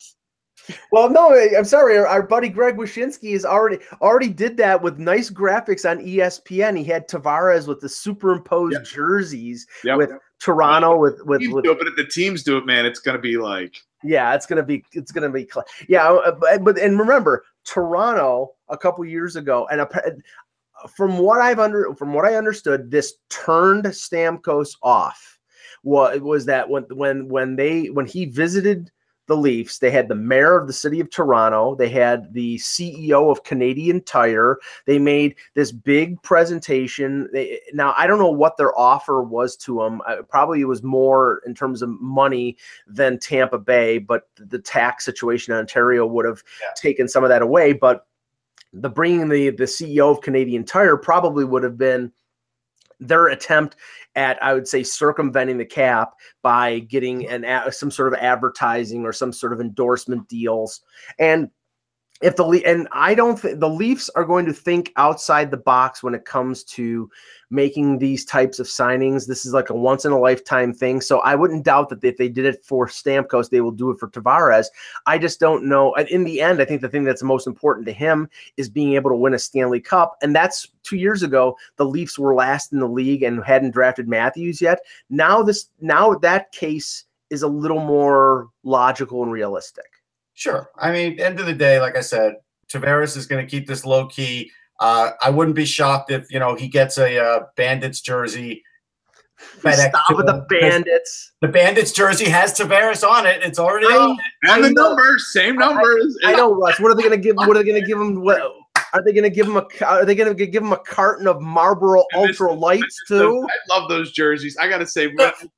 Speaker 1: Well, no, I'm sorry. Our, our buddy Greg Wyshynski is already already did that with nice graphics on ESPN. He had Tavares with the superimposed
Speaker 2: Yep.
Speaker 1: jerseys
Speaker 2: Yep.
Speaker 1: with Toronto with with, with
Speaker 2: do it, but if the teams do it, man, it's going to be like
Speaker 1: yeah, it's gonna be it's gonna be yeah, uh, but, but and remember Toronto a couple years ago and a, from what I've under from what I understood, this turned Stamkos off. What was that when when when they when he visited the Leafs, they had the mayor of the city of Toronto, they had the CEO of Canadian Tire. They made this big presentation. They, now I don't know what their offer was to them. Uh, probably it was more in terms of money than Tampa Bay, but the tax situation in Ontario would have
Speaker 3: Yeah.
Speaker 1: taken some of that away. But the bringing the the CEO of Canadian Tire probably would have been their attempt at I would say circumventing the cap by getting an some sort of advertising or some sort of endorsement deals. And if the and I don't think the Leafs are going to think outside the box when it comes to making these types of signings. This is like a once in a lifetime thing. So I wouldn't doubt that if they did it for Stamkos, they will do it for Tavares. I just don't know. In the end, I think the thing that's most important to him is being able to win a Stanley Cup. And that's two years ago. The Leafs were last in the league and hadn't drafted Matthews yet. Now this now that case is a little more logical and realistic.
Speaker 3: Sure. I mean, end of the day, like I said, Tavares is going to keep this low key. Uh, I wouldn't be shocked if you know he gets a uh, Bandits jersey. FedEx
Speaker 1: Stop with the bandits.
Speaker 3: The Bandits jersey has Tavares on it. It's already
Speaker 1: I-
Speaker 3: on. it.
Speaker 2: and
Speaker 1: I
Speaker 2: the
Speaker 1: know-
Speaker 2: numbers, same
Speaker 1: I-
Speaker 2: numbers.
Speaker 1: I know, Russ. What are they going to give? What are they going to give him? What are they going to give him? A are they going to give him a carton of Marlboro
Speaker 2: And this-
Speaker 1: Ultra Lights
Speaker 2: So,
Speaker 1: too?
Speaker 2: I love those jerseys. I got to say,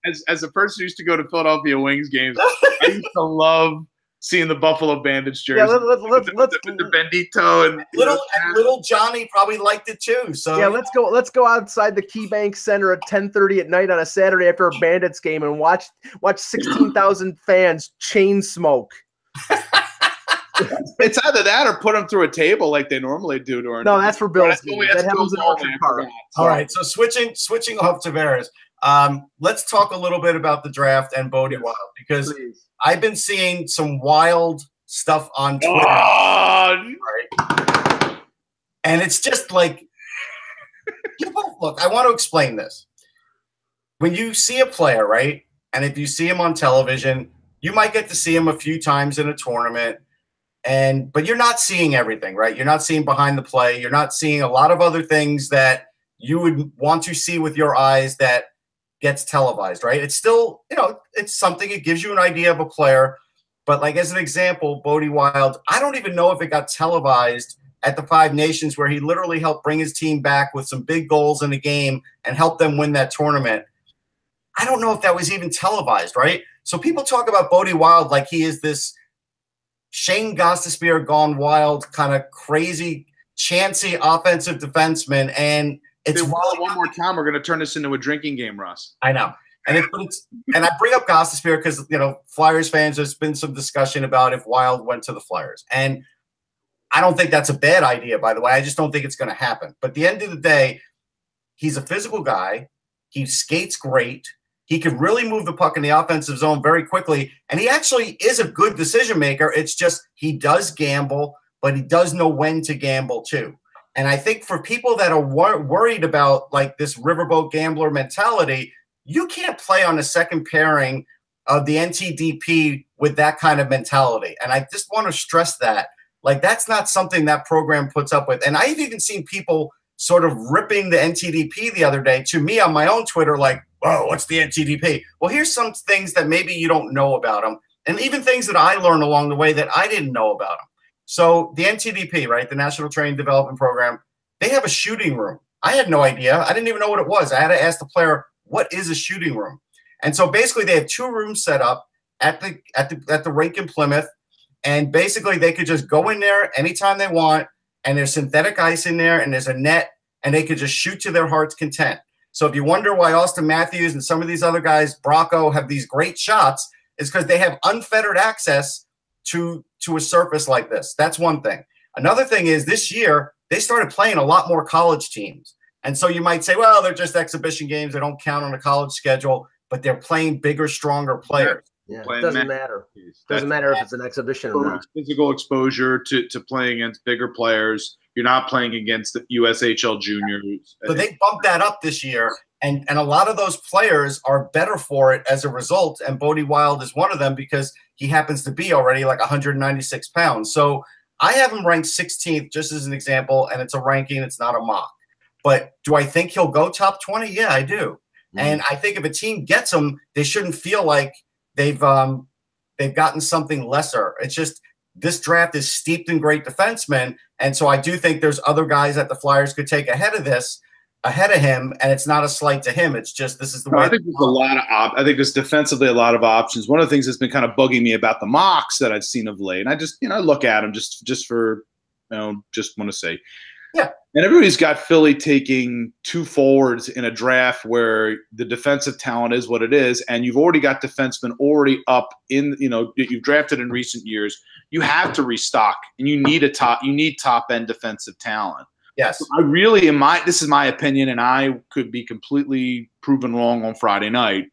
Speaker 2: as as a person who used to go to Philadelphia Wings games, I used to love seeing the Buffalo Bandits jersey.
Speaker 1: Yeah, let, let, let,
Speaker 2: with, the,
Speaker 1: let's
Speaker 2: with the Bendito and
Speaker 3: Little and little Johnny probably liked it too. So
Speaker 1: yeah, let's go. Let's go outside the KeyBank Center at ten thirty at night on a Saturday after a Bandits game and watch watch sixteen thousand fans chain smoke.
Speaker 2: It's It's either that or put them through a table like they normally do during.
Speaker 1: No, that's for Bills.
Speaker 2: That's-
Speaker 1: games. that happens in Orchard Park.
Speaker 3: All right, so switching switching off Tavares, um, let's talk a little bit about the draft and Bode Wilde because
Speaker 1: Please.
Speaker 3: I've been seeing some wild stuff on Twitter, right? And it's just like people look, I want to explain this. When you see a player, right? And if you see him on television, you might get to see him a few times in a tournament. And but you're not seeing everything, right? You're not seeing behind the play. You're not seeing a lot of other things that you would want to see with your eyes that gets televised, right? It's still, you know, it's something, it gives you an idea of a player. But like as an example, Bode Wilde, I don't even know if it got televised at the Five Nations where he literally helped bring his team back with some big goals in the game and help them win that tournament. I don't know if that was even televised, right? So people talk about Bode Wilde like he is this Shane Gostisbehere gone wild, kind of crazy, chancy offensive defenseman. And it's
Speaker 2: Dude,
Speaker 3: really
Speaker 2: one more time, we're going to turn this into a drinking game, Russ.
Speaker 3: I know. And it, it's and I bring up Gostisbehere because you know Flyers fans. There's been some discussion about if Wilde went to the Flyers, and I don't think that's a bad idea. By the way, I just don't think it's going to happen. But at the end of the day, he's a physical guy. He skates great. He can really move the puck in the offensive zone very quickly, and he actually is a good decision maker. It's just he does gamble, but he does know when to gamble too. And I think for people that are wor- worried about like this riverboat gambler mentality, you can't play on a second pairing of the NTDP with that kind of mentality. And I just want to stress that. Like, that's not something that program puts up with. And I've even seen people sort of ripping the NTDP the other day to me on my own Twitter, like, whoa, what's the NTDP? Well, here's some things that maybe you don't know about them, and even things that I learned along the way that I didn't know about them. So, the NTDP, right, the National Training Development Program, they have a shooting room. I had no idea. I didn't even know what it was. I had to ask the player, what is a shooting room? And so basically they have two rooms set up at the at the at the rink in Plymouth. And basically they could just go in there anytime they want, and there's synthetic ice in there, and there's a net, and they could just shoot to their heart's content. So if you wonder why Auston Matthews and some of these other guys, Bracco, have these great shots, is because they have unfettered access to to a surface like this. That's one thing. Another thing is this year they started playing a lot more college teams. And so you might say, well, they're just exhibition games. They don't count on a college schedule, but they're playing bigger, stronger players.
Speaker 1: Yeah, it doesn't matter.
Speaker 2: That's
Speaker 1: Doesn't matter if it's an exhibition or not.
Speaker 2: physical exposure to, to playing against bigger players. You're not playing against the USHL juniors.
Speaker 3: So they bumped that up this year. And, and a lot of those players are better for it as a result. And Bode Wilde is one of them because he happens to be already like 196 pounds. So I have him ranked 16th, just as an example, and it's a ranking, it's not a mock. But do I think he'll go top 20? Yeah, I do. And I think if a team gets him, they shouldn't feel like they've um they've gotten something lesser. It's just this draft is steeped in great defensemen, and so I do think there's other guys that the Flyers could take ahead of this, ahead of him, and it's not a slight to him. It's just this is the
Speaker 2: No,
Speaker 3: way.
Speaker 2: I think there's a lot of op- I think there's defensively a lot of options. One of the things that's been kind of bugging me about the mocks that I've seen of late, and I just you know I look at them just just for you know just want to say,
Speaker 3: Yeah.
Speaker 2: And everybody's got Philly taking two forwards in a draft where the defensive talent is what it is, and you've already got defensemen already up in you know that you've drafted in recent years. You have to restock, and you need a top you need top end defensive talent.
Speaker 3: Yes,
Speaker 2: I really, in my this is my opinion, and I could be completely proven wrong on Friday night.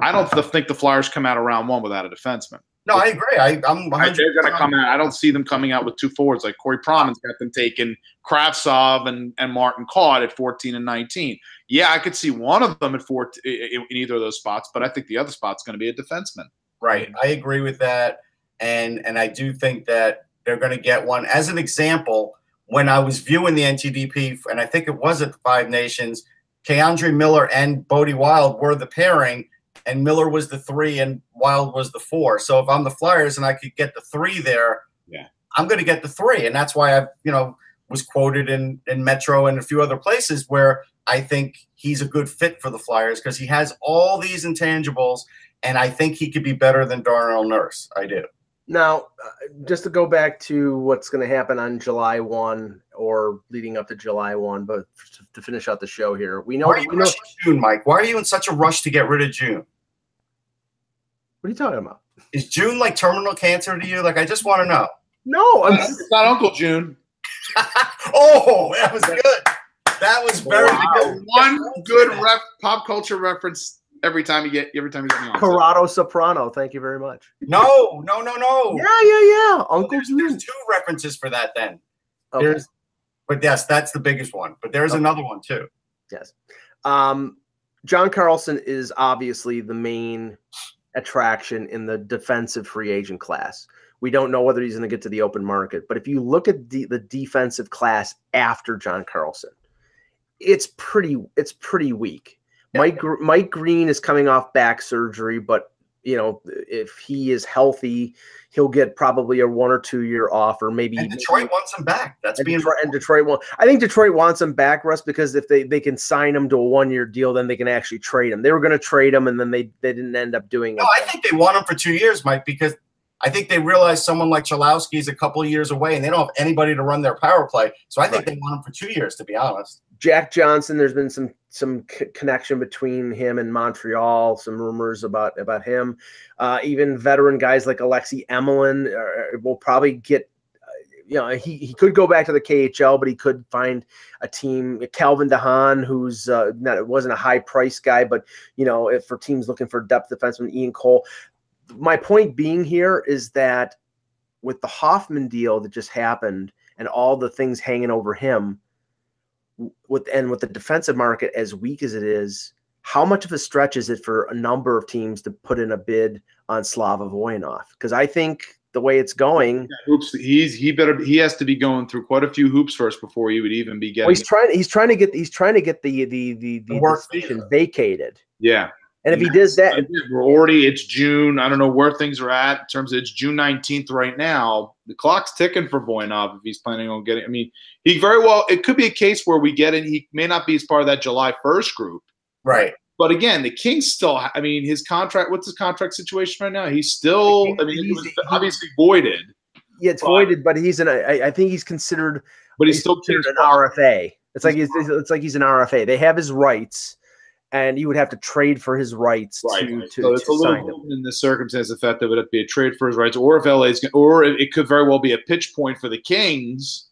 Speaker 2: I don't th- think the Flyers come out of round one without a defenseman.
Speaker 3: no, I agree. I, I'm
Speaker 2: I- they're going to come out. I don't see them coming out with two forwards like Corey Pronman's got them taking Kravtsov and, and Martin Kaut at 14 and 19. Yeah, I could see one of them at four in, in either of those spots, but I think the other spot's going to be a defenseman.
Speaker 3: Right. I agree with that. And and I do think that they're going to get one. As an example, when I was viewing the NTDP, and I think it was at the Five Nations, K'Andre Miller and Bode Wilde were the pairing, and Miller was the three and Wilde was the four. So if I'm the Flyers and I could get the three there,
Speaker 2: Yeah.
Speaker 3: I'm going to get the three. And that's why I, you know, was quoted in, in Metro and a few other places where I think he's a good fit for the Flyers because he has all these intangibles and I think he could be better than Darnell Nurse. I do.
Speaker 1: Now, uh, just to go back to what's going to happen on July 1 or leading up to July 1, but f- to finish out the show here, we know,
Speaker 3: Why are you
Speaker 1: we know
Speaker 3: June, Mike? Why are you in such a rush to get rid of June?
Speaker 1: what are you talking about?
Speaker 3: Is June like terminal cancer to you? Like, I just want to know.
Speaker 1: No, I'm
Speaker 2: It's not Uncle June.
Speaker 3: oh, that was good. That was very
Speaker 2: Wow.
Speaker 3: good.
Speaker 2: One good ref, pop culture reference every time you get every time you get me on.
Speaker 1: Corrado Soprano. Thank you very much.
Speaker 3: No, no, no, no.
Speaker 1: Yeah, yeah, yeah. Uncle
Speaker 3: There's, there's two references for that then.
Speaker 1: Okay.
Speaker 3: There's, but yes, that's the biggest one. But there's
Speaker 1: Okay.
Speaker 3: another one too.
Speaker 1: Yes. Um, John Carlson is obviously the main attraction in the defensive free agent class. We don't know whether he's going to get to the open market, but if you look at the, the defensive class after John Carlson, it's pretty it's pretty weak.
Speaker 3: Yeah.
Speaker 1: Mike Mike Green is coming off back surgery, but you know if he is healthy, he'll get probably a one or two year off, or maybe
Speaker 3: And Detroit wants him back. That's
Speaker 1: and
Speaker 3: being
Speaker 1: Detroit, and Detroit want. I think Detroit wants him back, Russ, because if they, they can sign him to a one year deal, then they can actually trade him. They were going to trade him, and then they, they didn't end up doing it.
Speaker 3: No, I think they want him for two years, Mike, because I think they realize someone like Cholowski is a couple of years away, and they don't have anybody to run their power play. So I think
Speaker 1: Right.
Speaker 3: they want him for two years, to be honest.
Speaker 1: Jack Johnson, there's been some some c- connection between him and Montreal. Some rumors about about him. Uh, even veteran guys like Alexei Emelin uh, will probably get. uh, You know, he, he could go back to the KHL, but he could find a team. Calvin de Haan, who's uh, not wasn't a high price guy, but you know, if for teams looking for depth defenseman, Ian Cole. My point being here is that with the Hoffman deal that just happened and all the things hanging over him, with and with the defensive market as weak as it is, how much of a stretch is it for a number of teams to put in a bid on Slava Voinov? Because I think the way it's going,
Speaker 2: hoops. He's he better he has to be going through quite a few hoops first before he would even be
Speaker 1: well,
Speaker 2: getting.
Speaker 1: he's trying he's trying to get he's trying to get the the the, the,
Speaker 3: The
Speaker 1: decision vacated.
Speaker 2: yeah,
Speaker 1: And if he does that,
Speaker 2: we're already it's June. I don't know where things are at in terms of it's June nineteenth right now. The clock's ticking for Voinov if he's planning on getting. I mean, he very well. It could be a case where we get it. He may not be as part of that July first group.
Speaker 3: Right.
Speaker 2: But again, the Kings still. I mean, his contract. What's his contract situation right now? He's still. I mean, it
Speaker 1: He's-
Speaker 2: was obviously voided,
Speaker 1: yeah, it's
Speaker 2: But-
Speaker 1: voided, but he's in I, think he's considered
Speaker 2: but he's, still
Speaker 1: considered an RFA. It's like he's, it's like he's an RFA. They have his rights, and you would have to trade for his rights
Speaker 2: Right.
Speaker 1: to,
Speaker 2: right.
Speaker 1: to,
Speaker 2: so it's
Speaker 1: to
Speaker 2: a little
Speaker 1: sign him.
Speaker 2: in this circumstance. The fact that it would have to be a trade for his rights, or if LA's, gonna- or it could very well be a pitch point for the Kings,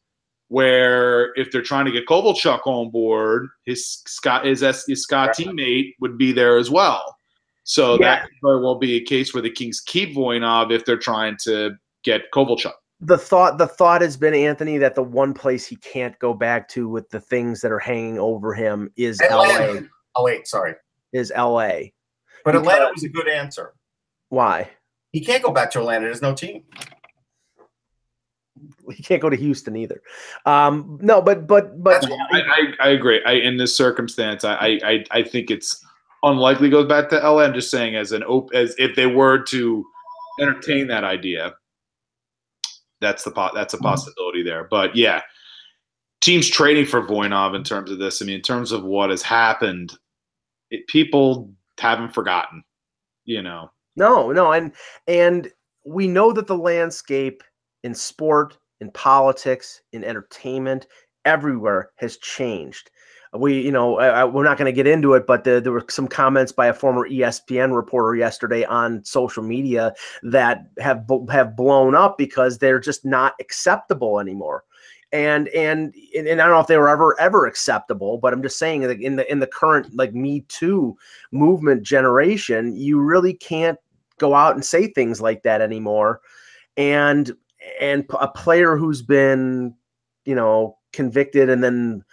Speaker 2: where if they're trying to get Kovalchuk on board, his Scott his, his Scott
Speaker 3: Right.
Speaker 2: teammate would be there as well. So
Speaker 1: Yeah.
Speaker 2: that could very well be a case where the Kings keep Voinov if they're trying to get Kovalchuk.
Speaker 1: the thought the thought has been Anthony that the one place he can't go back to with the things that are hanging over him is
Speaker 3: Atlanta.
Speaker 1: LA.
Speaker 3: Oh wait, sorry.
Speaker 1: Is LA.
Speaker 3: But
Speaker 1: Because-
Speaker 3: Atlanta was a good answer.
Speaker 1: Why?
Speaker 3: He can't go back to Atlanta. There's no team.
Speaker 1: He can't go to Houston either. Um, no, but but but
Speaker 2: I, I, I agree. I, in this circumstance, I, I- I I think it's unlikely goes back to LA. I'm just saying as an op- as if they were to entertain that idea, that's the po- that's a possibility there. But yeah, teams trading for Voinov in terms of this. I mean, in terms of what has happened, it, people haven't forgotten. You know,
Speaker 1: no, no, and and we know that the landscape in sport, in politics, in entertainment, everywhere has changed. We, you know, I, we're not going to get into it, but the, there were some comments by a former ESPN reporter yesterday on social media that have have blown up because they're just not acceptable anymore. And and and and I don't know if they were ever ever acceptable, but I'm just saying that in the in the current like Me Too movement generation, you really can't go out and say things like that anymore. And and a player who's been, you know, convicted and then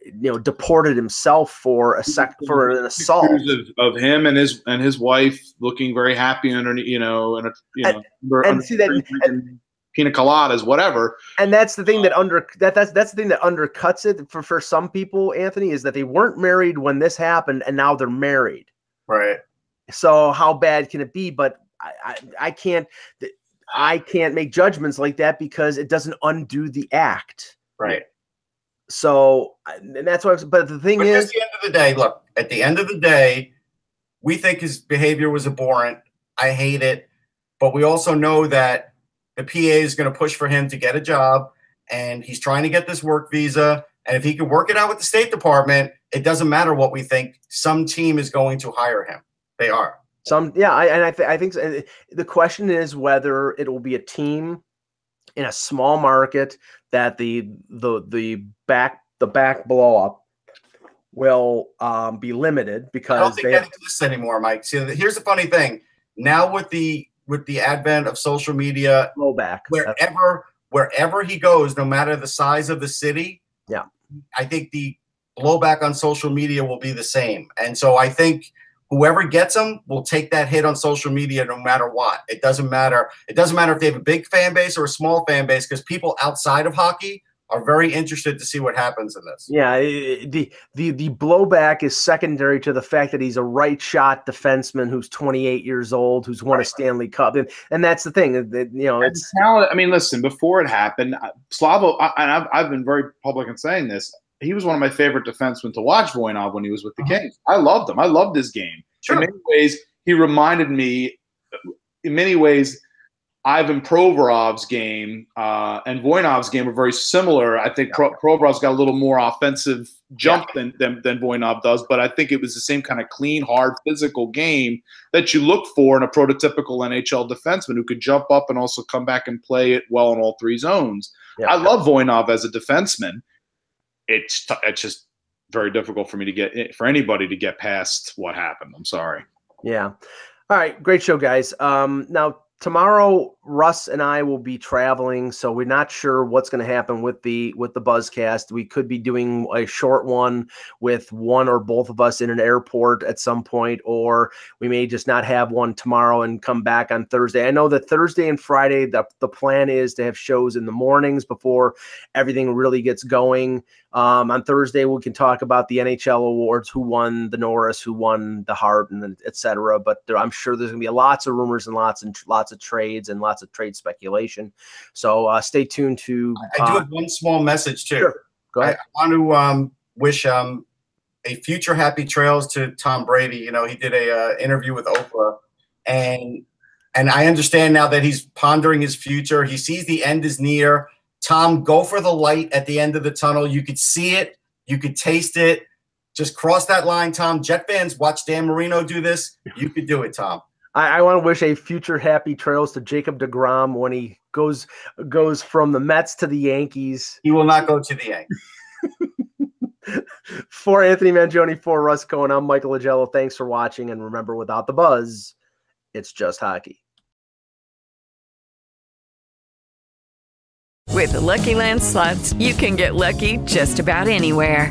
Speaker 1: you know deported himself for a sec for an assault.
Speaker 2: Of, of him and his and his wife looking very happy underneath, you know, and you know, under-
Speaker 1: and
Speaker 2: under-
Speaker 1: see that-
Speaker 2: pina coladas, whatever.
Speaker 1: and that's the thing that under that that's that's the thing that undercuts it for for some people anthony is that they weren't married when this happened and now they're married
Speaker 3: Right.
Speaker 1: so how bad can it be but i i, I can't i can't make judgments like that because it doesn't undo the act
Speaker 3: Right.
Speaker 1: so and that's what I'm, but the thing
Speaker 3: But at
Speaker 1: is
Speaker 3: the end of the day, look, at the end of the day, we think his behavior was abhorrent. I hate it. But we also know that the PA is going to push for him to get a job and he's trying to get this work visa. And if he can work it out with the State Department, it doesn't matter what we think. Some team is going to hire him. They are.
Speaker 1: Some, yeah, I, and I, th- I think so. The question is whether it will be a team in a small market that the the the back the back blow up will um, be limited because
Speaker 3: I don't think
Speaker 1: they
Speaker 3: that exists anymore, Mike. See, here's the funny thing. Now with the with the advent of social media,
Speaker 1: blow back.
Speaker 3: wherever wherever he goes, no matter the size of the city,
Speaker 1: Yeah.
Speaker 3: I think the blowback on social media will be the same. And so I think whoever gets them will take that hit on social media no matter what. It doesn't matter. It doesn't matter if they have a big fan base or a small fan base because people outside of hockey are very interested to see what happens in this.
Speaker 1: Yeah, the the the blowback is secondary to the fact that he's a right shot defenseman who's 28 years old, who's won a Stanley Cup, and, and that's the thing. that, you know, it's
Speaker 2: talent. I mean, listen. Before it happened, uh, Slavo, I, and I've, I've been very public in saying this. He was one of my favorite defensemen to watch Voinov when he was with the Kings. I loved him. I loved his game.
Speaker 3: Sure.
Speaker 2: In many ways, he reminded me. In many ways, Ivan Provorov's game uh, and Voinov's game are very similar. I think Pro- Provorov's got a little more offensive jump than, than than Voinov does, but I think it was the same kind of clean, hard, physical game that you look for in a prototypical NHL defenseman who could jump up and also come back and play it well in all three zones.
Speaker 1: Yeah.
Speaker 2: I love Voinov as a defenseman. It's t- it's just very difficult for me to get for anybody to get past what happened. I'm sorry.
Speaker 1: Yeah. All right. Great show, guys. Um, now, tomorrow, Russ and I will be traveling, so we're not sure what's going to happen with the with the Buzzcast. We could be doing a short one with one or both of us in an airport at some point, or we may just not have one tomorrow and come back on Thursday. I know that Thursday and Friday, the, the plan is to have shows in the mornings before everything really gets going. Um, on Thursday, we can talk about the NHL awards, who won the Norris, who won the Hart, and et cetera. But there, I'm sure there's going to be lots of rumors and lots and lots of trades and lots of trade speculation. So uh, stay tuned to.
Speaker 3: I do
Speaker 1: uh,
Speaker 3: have one small message too.
Speaker 1: Sure. Go
Speaker 3: I,
Speaker 1: ahead.
Speaker 3: I want to um, wish um, a future happy trails to Tom Brady. You know, he did a uh, interview with Oprah, and and I understand now that he's pondering his future. He sees the end is near. Tom, go for the light at the end of the tunnel. You could see it, you could taste it. Just cross that line, Tom. Jet fans, watch Dan Marino do this. You could do it, Tom.
Speaker 1: I, I want to wish a future happy trails to Jacob deGrom when he goes goes from the Mets to the Yankees.
Speaker 3: He will not go to the Yankees.
Speaker 1: For Anthony Mangione, for Russ Cohen, I'm Michael Augello. Thanks for watching, and remember, without the buzz, it's just hockey.
Speaker 4: With the Lucky Land slots, you can get lucky just about anywhere.